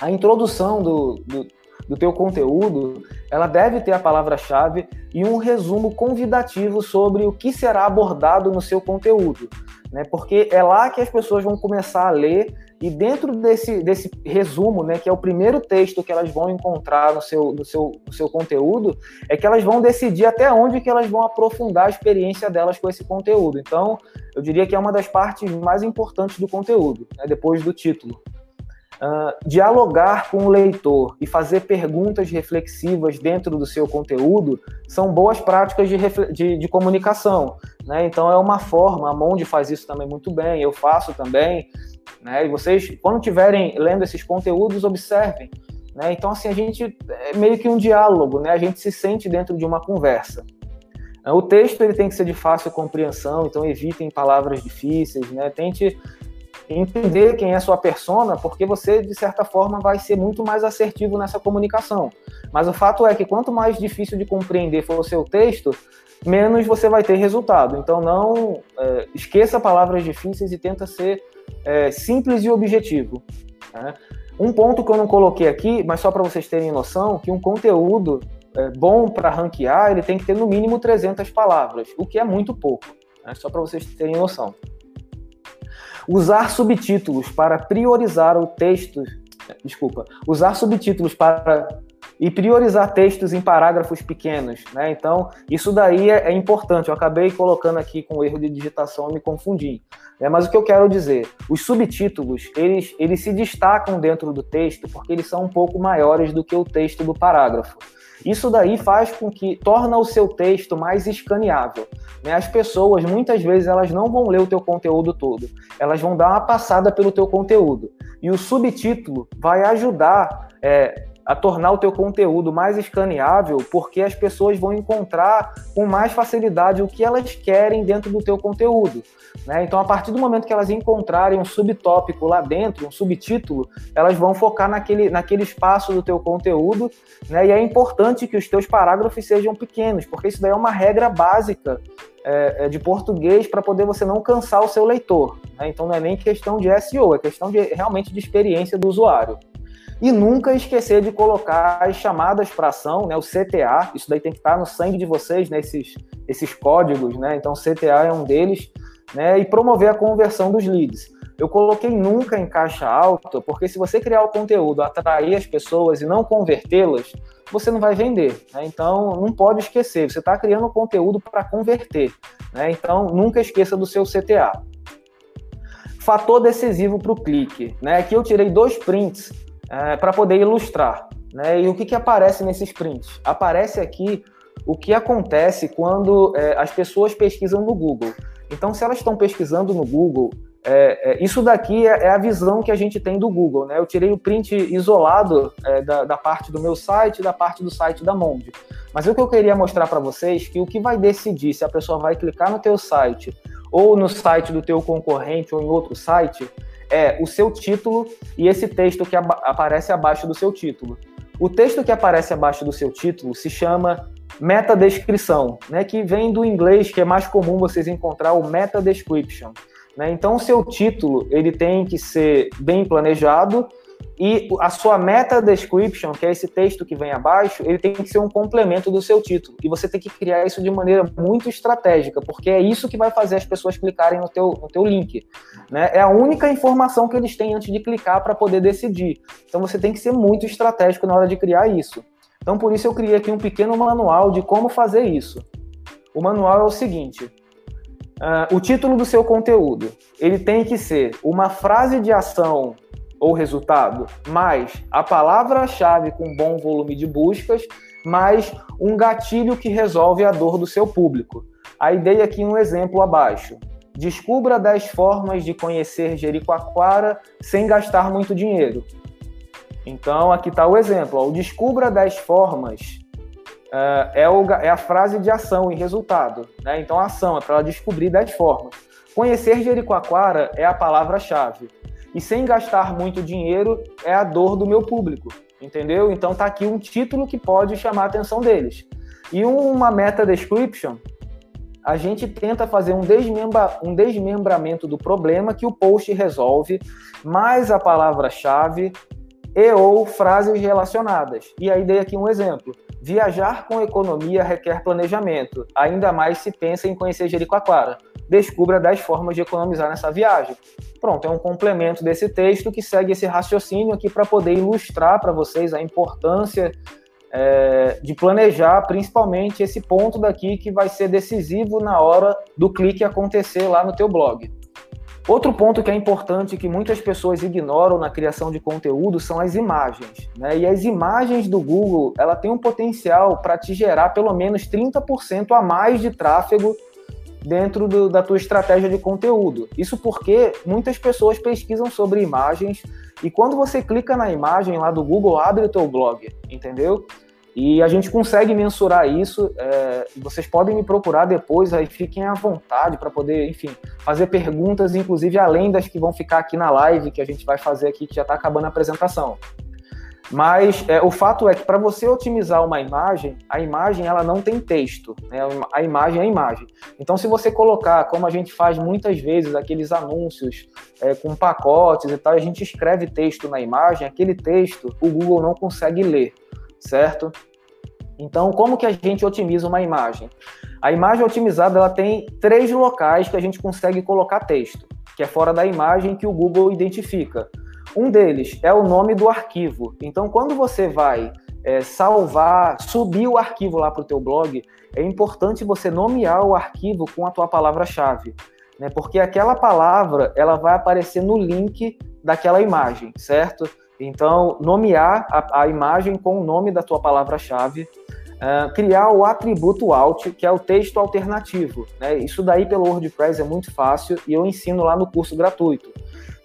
A introdução do, do, do teu conteúdo, ela deve ter a palavra-chave e um resumo convidativo sobre o que será abordado no seu conteúdo, né? Porque é lá que as pessoas vão começar a ler e dentro desse, desse resumo, né, que é o primeiro texto que elas vão encontrar no seu, no, seu, no seu conteúdo, é que elas vão decidir até onde que elas vão aprofundar a experiência delas com esse conteúdo. Então, eu diria que é uma das partes mais importantes do conteúdo, né, depois do título. Uh, dialogar com o leitor e fazer perguntas reflexivas dentro do seu conteúdo são boas práticas de, de, de comunicação. Né? Então, é uma forma, a Monde faz isso também muito bem, eu faço também, né? E vocês, quando estiverem lendo esses conteúdos, observem. Né? Então, assim, a gente é meio que um diálogo, né? A gente se sente dentro de uma conversa. O texto ele tem que ser de fácil compreensão, então evitem palavras difíceis, né? Tente entender quem é sua persona, porque você, de certa forma, vai ser muito mais assertivo nessa comunicação. Mas o fato é que quanto mais difícil de compreender for o seu texto, menos você vai ter resultado. Então não é, esqueça palavras difíceis e tenta ser é, simples e objetivo. Né? Um ponto que eu não coloquei aqui, mas só para vocês terem noção, que um conteúdo é, bom para ranquear, ele tem que ter no mínimo 300 palavras, o que é muito pouco, né? só para vocês terem noção. Usar subtítulos para priorizar o texto. Desculpa. Usar subtítulos para e priorizar textos em parágrafos pequenos, né? Então, isso daí é, é importante. Eu acabei colocando aqui com erro de digitação me confundi. Né? Mas o que eu quero dizer, os subtítulos, eles, eles se destacam dentro do texto porque eles são um pouco maiores do que o texto do parágrafo. Isso daí faz com que torna o seu texto mais escaneável. Né? As pessoas, muitas vezes, elas não vão ler o teu conteúdo todo. Elas vão dar uma passada pelo teu conteúdo. E o subtítulo vai ajudar é, a tornar o teu conteúdo mais escaneável, porque as pessoas vão encontrar com mais facilidade o que elas querem dentro do teu conteúdo. Né? Então, a partir do momento que elas encontrarem um subtópico lá dentro, um subtítulo, elas vão focar naquele, naquele espaço do teu conteúdo, né? e é importante que os teus parágrafos sejam pequenos, porque isso daí é uma regra básica é, é de português para poder você não cansar o seu leitor. Né? Então, não é nem questão de SEO, é questão de, realmente de experiência do usuário. E nunca esquecer de colocar as chamadas para ação, né, o CTA, isso daí tem que estar no sangue de vocês, né, esses, esses códigos, né, então CTA é um deles, né, e promover a conversão dos leads. Eu coloquei nunca em caixa alta, porque se você criar o conteúdo, atrair as pessoas e não convertê-las, você não vai vender. Né? Então, não pode esquecer, você está criando conteúdo para converter. Né? Então, nunca esqueça do seu CTA. Fator decisivo para o clique. Né? Aqui eu tirei dois prints é, para poder ilustrar. Né? E o que, que aparece nesses prints? Aparece aqui o que acontece quando é, as pessoas pesquisam no Google. Então, se elas estão pesquisando no Google, é, é, isso daqui é, é, a visão que a gente tem do Google. Né? Eu tirei o print isolado é, da, da, parte do meu site da parte do site da Monde. Mas o que eu queria mostrar para vocês é que o que vai decidir se a pessoa vai clicar no teu site ou no site do teu concorrente ou em outro site é o seu título e esse texto que aparece abaixo do seu título. O texto que aparece abaixo do seu título se chama meta descrição, né, que vem do inglês, que é mais comum vocês encontrar o meta description. Né? Então, o seu título ele tem que ser bem planejado e a sua meta description, que é esse texto que vem abaixo, ele tem que ser um complemento do seu título. E você tem que criar isso de maneira muito estratégica, porque é isso que vai fazer as pessoas clicarem no teu, no teu link. Né? É a única informação que eles têm antes de clicar para poder decidir. Então você tem que ser muito estratégico na hora de criar isso. Então por isso eu criei aqui um pequeno manual de como fazer isso. O manual é o seguinte: uh, o título do seu conteúdo ele tem que ser uma frase de ação ou resultado, mais a palavra-chave com bom volume de buscas, mais um gatilho que resolve a dor do seu público. Aí dei aqui um exemplo abaixo. Descubra 10 formas de conhecer Jericoacoara sem gastar muito dinheiro. Então, aqui está o exemplo. Ó, o descubra 10 formas uh, é, o, é, a frase de ação e resultado. Né? Então, a ação é para ela descobrir 10 formas. Conhecer Jericoacoara é a palavra-chave e sem gastar muito dinheiro é a dor do meu público, entendeu? Então tá aqui um título que pode chamar a atenção deles. E uma meta description, a gente tenta fazer um, desmembra, um desmembramento do problema que o post resolve, mais a palavra-chave e ou frases relacionadas. E aí dei aqui um exemplo. Viajar com economia requer planejamento. Ainda mais se pensa em conhecer Jericoacoara. Descubra 10 formas de economizar nessa viagem. Pronto, é um complemento desse texto que segue esse raciocínio aqui para poder ilustrar para vocês a importância é, de planejar, principalmente esse ponto daqui que vai ser decisivo na hora do clique acontecer lá no teu blog. Outro ponto que é importante que muitas pessoas ignoram na criação de conteúdo são as imagens. Né? E as imagens do Google, ela tem um potencial para te gerar pelo menos 30% a mais de tráfego dentro do, da tua estratégia de conteúdo. Isso porque muitas pessoas pesquisam sobre imagens e quando você clica na imagem lá do Google, abre o teu blog, entendeu? E a gente consegue mensurar isso. É, vocês podem me procurar depois, aí fiquem à vontade para poder, enfim, fazer perguntas, inclusive além das que vão ficar aqui na live que a gente vai fazer aqui, que já está acabando a apresentação. Mas é, o fato é que para você otimizar uma imagem, a imagem ela não tem texto, né? a imagem é a imagem. Então, se você colocar, como a gente faz muitas vezes, aqueles anúncios é, com pacotes e tal, a gente escreve texto na imagem, aquele texto o Google não consegue ler, certo? Então, como que a gente otimiza uma imagem? A imagem otimizada ela tem três locais que a gente consegue colocar texto, que é fora da imagem que o Google identifica. Um deles é o nome do arquivo. Então, quando você vai é, salvar, subir o arquivo lá para o teu blog, é importante você nomear o arquivo com a tua palavra-chave, né? Porque aquela palavra ela vai aparecer no link daquela imagem, certo? Então, nomear a, a imagem com o nome da tua palavra-chave, uh, criar o atributo alt, que é o texto alternativo. Né? Isso daí pelo WordPress é muito fácil e eu ensino lá no curso gratuito.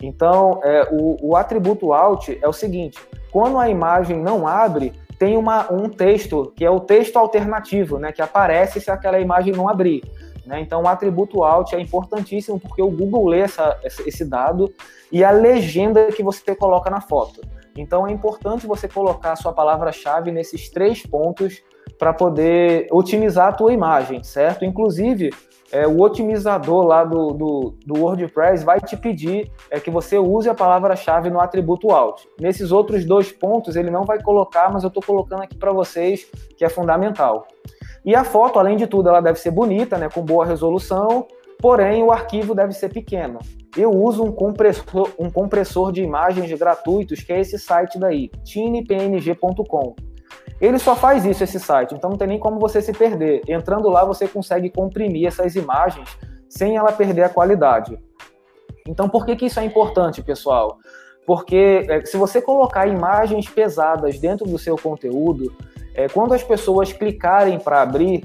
Então, é, o, o, atributo alt é o seguinte: quando a imagem não abre, tem uma, um texto que é o texto alternativo, né, que aparece se aquela imagem não abrir. Né? Então, o atributo alt é importantíssimo porque o Google lê essa, esse dado e a legenda que você coloca na foto. Então, é importante você colocar a sua palavra-chave nesses três pontos para poder otimizar a tua imagem, certo? Inclusive, é, o otimizador lá do, do, do, WordPress vai te pedir é, que você use a palavra-chave no atributo alt. Nesses outros dois pontos ele não vai colocar, mas eu estou colocando aqui para vocês que é fundamental. E a foto, além de tudo, ela deve ser bonita, né, com boa resolução, porém o arquivo deve ser pequeno. Eu uso um compressor, um compressor de imagens gratuitos, que é esse site daí, tinepng.com. Ele só faz isso, esse site, então não tem nem como você se perder. Entrando lá, você consegue comprimir essas imagens sem ela perder a qualidade. Então, por que, que isso é importante, pessoal? Porque é, se você colocar imagens pesadas dentro do seu conteúdo, é, quando as pessoas clicarem para abrir,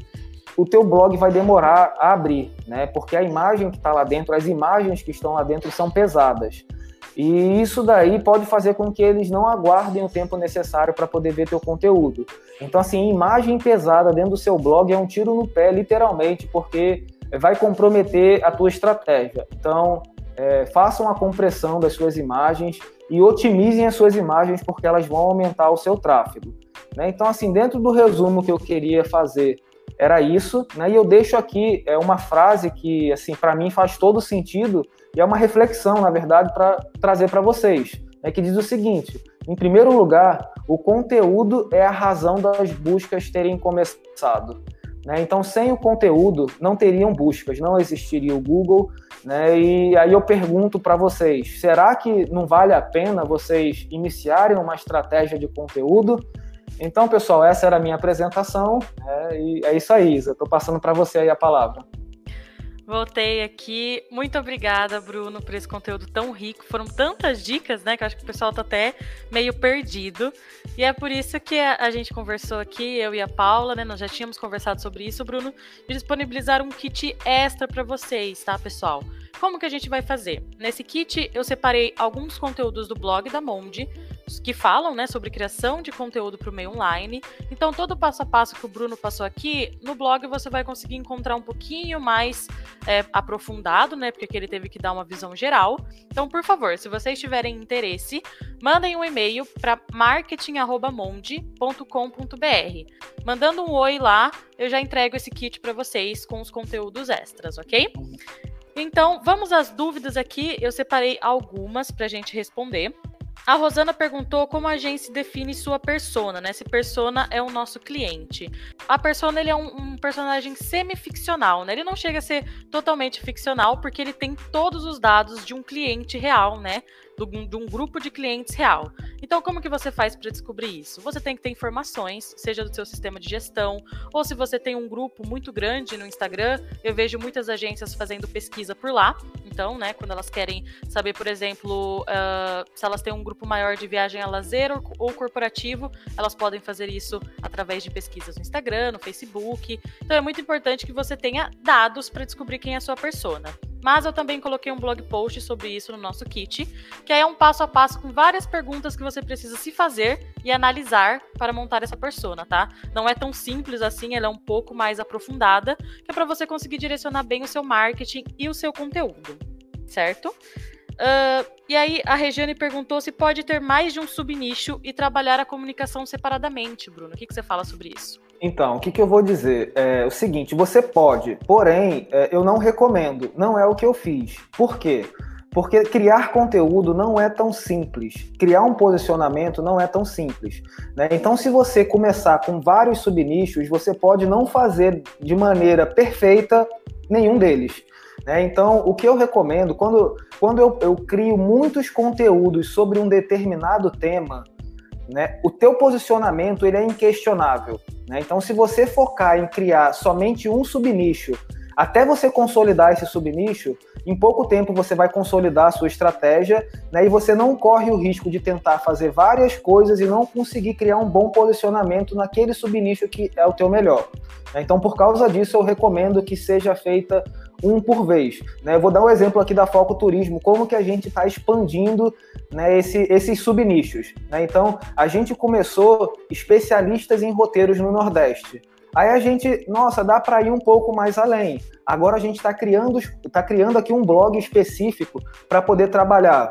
o teu blog vai demorar a abrir, né? Porque a imagem que está lá dentro, as imagens que estão lá dentro são pesadas. E isso daí pode fazer com que eles não aguardem o tempo necessário para poder ver teu conteúdo. Então, assim, imagem pesada dentro do seu blog é um tiro no pé, literalmente, porque vai comprometer a tua estratégia. Então, é, façam a compressão das suas imagens e otimizem as suas imagens, porque elas vão aumentar o seu tráfego. Né? Então, assim, dentro do resumo que eu queria fazer era isso, né? E eu deixo aqui é uma frase que, assim, para mim faz todo sentido e é uma reflexão, na verdade, para trazer para vocês, né? Que diz o seguinte: em primeiro lugar, o conteúdo é a razão das buscas terem começado. Né? Então, sem o conteúdo, não teriam buscas, não existiria o Google. Né? E aí eu pergunto para vocês: será que não vale a pena vocês iniciarem uma estratégia de conteúdo? Então, pessoal, essa era a minha apresentação. É, e é isso aí, Isa. Estou passando para você aí a palavra.
Voltei aqui. Muito obrigada, Bruno, por esse conteúdo tão rico. Foram tantas dicas, né, que eu acho que o pessoal tá até meio perdido. E é por isso que a gente conversou aqui, eu e a Paula, né, nós já tínhamos conversado sobre isso, Bruno, de disponibilizar um kit extra para vocês, tá, pessoal? Como que a gente vai fazer? Nesse kit eu separei alguns conteúdos do blog da Monde que falam né, sobre criação de conteúdo para o meio online. Então, todo o passo a passo que o Bruno passou aqui, no blog você vai conseguir encontrar um pouquinho mais é, aprofundado, né? Porque ele teve que dar uma visão geral. Então, por favor, se vocês tiverem interesse, mandem um e-mail para marketing.monde.com.br. Mandando um oi lá, eu já entrego esse kit para vocês com os conteúdos extras, ok? Então, vamos às dúvidas aqui. Eu separei algumas para a gente responder. A Rosana perguntou como a agência define sua persona, né? Se persona é o nosso cliente. A persona ele é um, um personagem semi-ficcional, né? Ele não chega a ser totalmente ficcional porque ele tem todos os dados de um cliente real, né? Do, de um grupo de clientes real. Então, como que você faz para descobrir isso? Você tem que ter informações, seja do seu sistema de gestão, ou se você tem um grupo muito grande no Instagram, eu vejo muitas agências fazendo pesquisa por lá. Então, né, quando elas querem saber, por exemplo, uh, se elas têm um grupo maior de viagem a lazer ou, ou corporativo, elas podem fazer isso através de pesquisas no Instagram, no Facebook. Então, é muito importante que você tenha dados para descobrir quem é a sua persona. Mas eu também coloquei um blog post sobre isso no nosso kit, que é um passo a passo com várias perguntas que você precisa se fazer e analisar para montar essa persona, tá? Não é tão simples assim, ela é um pouco mais aprofundada, que é para você conseguir direcionar bem o seu marketing e o seu conteúdo, certo? Uh, e aí a Regiane perguntou se pode ter mais de um subnicho e trabalhar a comunicação separadamente, Bruno. O que, que você fala sobre isso?
Então, o que, que eu vou dizer? É o seguinte: você pode, porém, é, eu não recomendo, não é o que eu fiz. Por quê? Porque criar conteúdo não é tão simples. Criar um posicionamento não é tão simples. Né? Então, se você começar com vários subnichos, você pode não fazer de maneira perfeita nenhum deles. Né? Então, o que eu recomendo, quando, quando eu, eu crio muitos conteúdos sobre um determinado tema, né, o teu posicionamento ele é inquestionável. Né? Então, se você focar em criar somente um subnicho, até você consolidar esse subnicho, em pouco tempo você vai consolidar a sua estratégia né, e você não corre o risco de tentar fazer várias coisas e não conseguir criar um bom posicionamento naquele subnicho que é o teu melhor. Então, por causa disso, eu recomendo que seja feita um por vez. Né? Eu vou dar um exemplo aqui da Foco Turismo, como que a gente está expandindo né, esse, esses subnichos. Né? Então, a gente começou especialistas em roteiros no Nordeste. Aí a gente, nossa, dá para ir um pouco mais além. Agora a gente está criando, tá criando aqui um blog específico para poder trabalhar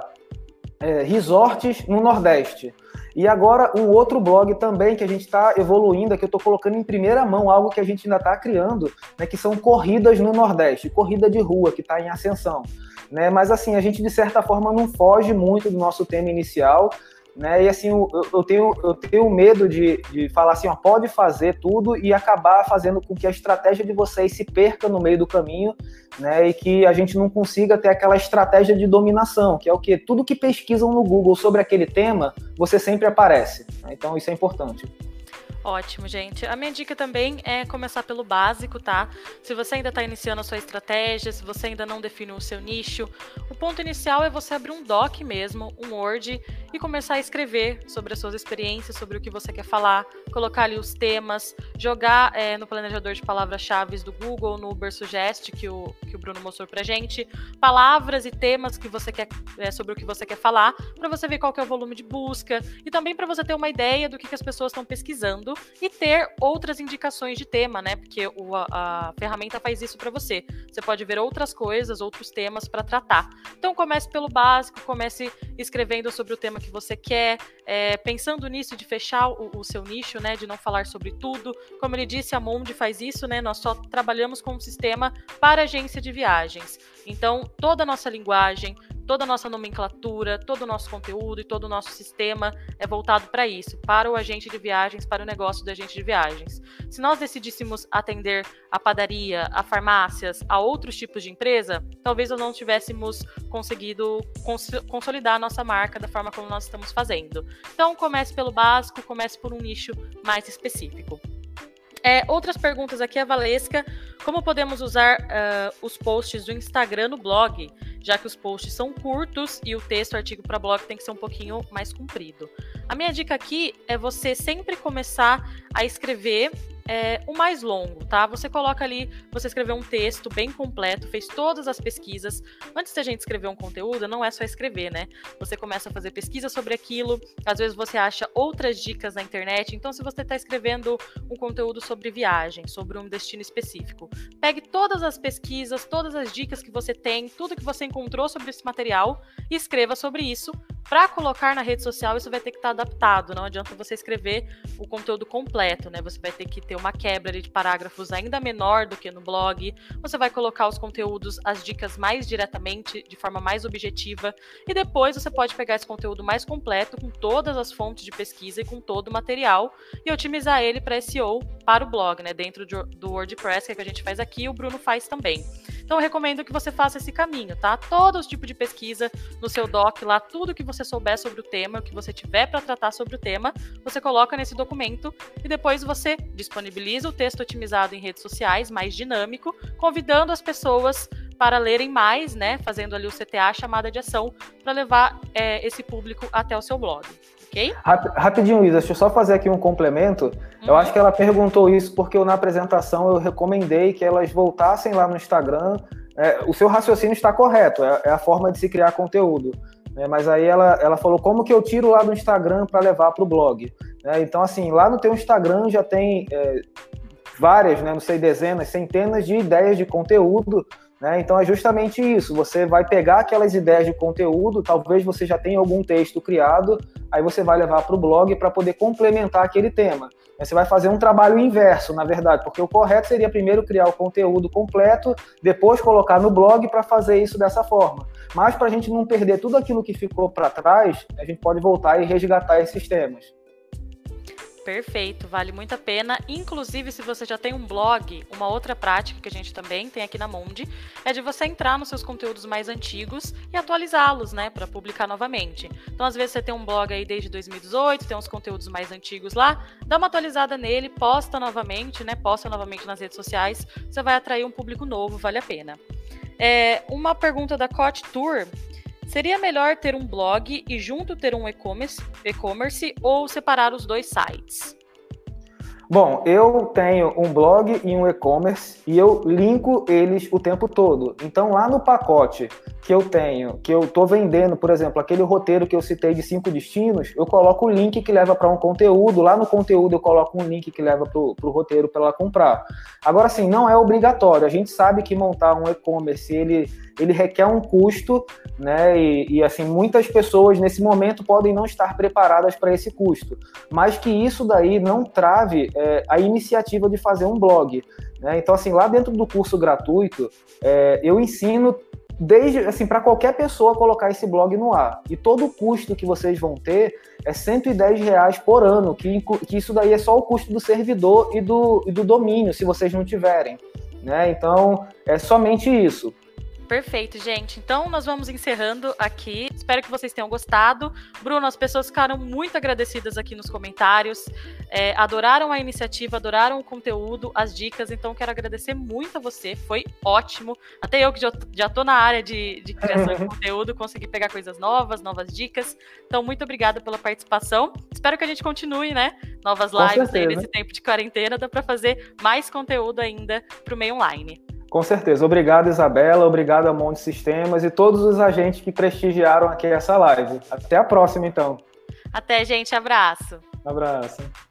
é, resorts no Nordeste. E agora um outro blog também que a gente está evoluindo, que eu estou colocando em primeira mão, algo que a gente ainda está criando, né, que são corridas no Nordeste, corrida de rua, que está em ascensão. Né? Mas assim, a gente de certa forma não foge muito do nosso tema inicial, né? E assim, eu, eu, tenho, eu tenho medo de, de falar assim, ó, pode fazer tudo e acabar fazendo com que a estratégia de vocês se perca no meio do caminho, né? E que a gente não consiga ter aquela estratégia de dominação, que é o que tudo que pesquisam no Google sobre aquele tema, você sempre aparece. Né? Então isso é importante.
Ótimo, gente. A minha dica também é começar pelo básico, tá? Se você ainda está iniciando a sua estratégia, se você ainda não definiu o seu nicho, o ponto inicial é você abrir um doc mesmo, um Word, e começar a escrever sobre as suas experiências, sobre o que você quer falar, colocar ali os temas, jogar é, no planejador de palavras-chave do Google, no Uber Suggest, que o, que o Bruno mostrou pra gente, palavras e temas que você quer, é, sobre o que você quer falar, para você ver qual é o volume de busca, e também para você ter uma ideia do que, que as pessoas estão pesquisando e ter outras indicações de tema, né? Porque o, a, a ferramenta faz isso para você. Você pode ver outras coisas, outros temas para tratar. Então comece pelo básico, comece escrevendo sobre o tema que você quer, é, pensando nisso de fechar o, o, seu nicho, né? De não falar sobre tudo. Como ele disse, a Monde faz isso, né? Nós só trabalhamos com um sistema para agência de viagens. Então, toda a nossa linguagem, toda a nossa nomenclatura, todo o nosso conteúdo e todo o nosso sistema é voltado para isso, para o agente de viagens, para o negócio do agente de viagens. Se nós decidíssemos atender a padaria, a farmácias, a outros tipos de empresa, talvez nós não tivéssemos conseguido cons consolidar a nossa marca da forma como nós estamos fazendo. Então, comece pelo básico, comece por um nicho mais específico. É, outras perguntas aqui, a Valesca. Como podemos usar uh, os posts do Instagram no blog? Já que os posts são curtos e o texto, o artigo para blog tem que ser um pouquinho mais comprido. A minha dica aqui é você sempre começar a escrever é, o mais longo, tá? Você coloca ali, você escreveu um texto bem completo, fez todas as pesquisas. Antes da gente escrever um conteúdo, não é só escrever, né? Você começa a fazer pesquisa sobre aquilo, às vezes você acha outras dicas na internet. Então, se você está escrevendo um conteúdo sobre viagem, sobre um destino específico, pegue todas as pesquisas, todas as dicas que você tem, tudo que você encontrou sobre esse material e escreva sobre isso para colocar na rede social, isso vai ter que estar tá adaptado. Não adianta você escrever o conteúdo completo, né? Você vai ter que ter uma quebra de parágrafos ainda menor do que no blog. Você vai colocar os conteúdos, as dicas mais diretamente, de forma mais objetiva. E depois você pode pegar esse conteúdo mais completo, com todas as fontes de pesquisa e com todo o material, e otimizar ele para SEO para o blog, né? Dentro do WordPress, que, é que a gente faz aqui, o Bruno faz também. Então eu recomendo que você faça esse caminho, tá? Todo tipo de pesquisa no seu doc lá, tudo que você souber sobre o tema, o que você tiver para tratar sobre o tema, você coloca nesse documento e depois você disponibiliza o texto otimizado em redes sociais, mais dinâmico, convidando as pessoas para lerem mais, né? Fazendo ali o CTA chamada de ação para levar é, esse público até o seu blog. Ok?
Rapidinho, Isa, deixa eu só fazer aqui um complemento. Uhum. Eu acho que ela perguntou isso porque eu, na apresentação eu recomendei que elas voltassem lá no Instagram. É, o seu raciocínio está correto, é, é, a forma de se criar conteúdo. Né? Mas aí ela, ela falou como que eu tiro lá do Instagram para levar para o blog. Né? Então, assim, lá no teu Instagram já tem é, várias, né, não sei, dezenas, centenas de ideias de conteúdo né? Então é justamente isso. Você vai pegar aquelas ideias de conteúdo, talvez você já tenha algum texto criado, aí você vai levar para o blog para poder complementar aquele tema. Você vai fazer um trabalho inverso, na verdade, porque o correto seria primeiro criar o conteúdo completo, depois colocar no blog para fazer isso dessa forma. Mas para a gente não perder tudo aquilo que ficou para trás, a gente pode voltar e resgatar esses temas.
Perfeito, vale muito a pena. Inclusive, se você já tem um blog, uma outra prática que a gente também tem aqui na Mundi é de você entrar nos seus conteúdos mais antigos e atualizá-los, né, para publicar novamente. Então, às vezes você tem um blog aí desde 2018, tem uns conteúdos mais antigos lá, dá uma atualizada nele, posta novamente, né, posta novamente nas redes sociais, você vai atrair um público novo, vale a pena. É, uma pergunta da Cot Tour Seria melhor ter um blog e junto ter um e-commerce ou separar os dois sites?
Bom, eu tenho um blog e um e-commerce e eu linko eles o tempo todo. Então, lá no pacote que eu tenho, que eu estou vendendo, por exemplo, aquele roteiro que eu citei de cinco destinos, eu coloco o link que leva para um conteúdo. Lá no conteúdo eu coloco um link que leva para o roteiro para ela comprar. Agora, sim, não é obrigatório. A gente sabe que montar um e-commerce ele, ele requer um custo, né? E, e assim muitas pessoas nesse momento podem não estar preparadas para esse custo, mas que isso daí não trave é, a iniciativa de fazer um blog. Né? Então, assim, lá dentro do curso gratuito, é, eu ensino desde assim para qualquer pessoa colocar esse blog no ar. E todo o custo que vocês vão ter é 110 reais por ano, que, que isso daí é só o custo do servidor e do, e do domínio, se vocês não tiverem. Né? Então, é somente isso.
Perfeito, gente. Então nós vamos encerrando aqui. Espero que vocês tenham gostado. Bruno, as pessoas ficaram muito agradecidas aqui nos comentários. É, adoraram a iniciativa, adoraram o conteúdo, as dicas. Então quero agradecer muito a você. Foi ótimo. Até eu que já, tô na área de, de criação de conteúdo, consegui pegar coisas novas, novas dicas. Então, muito obrigada pela participação. Espero que a gente continue, né? Novas lives aí nesse tempo de quarentena. Dá para fazer mais conteúdo ainda para o meio online.
Com certeza. Obrigado, Isabela. Obrigado a Monte Sistemas e todos os agentes que prestigiaram aqui essa live. Até a próxima, então.
Até, gente. Abraço.
Abraço.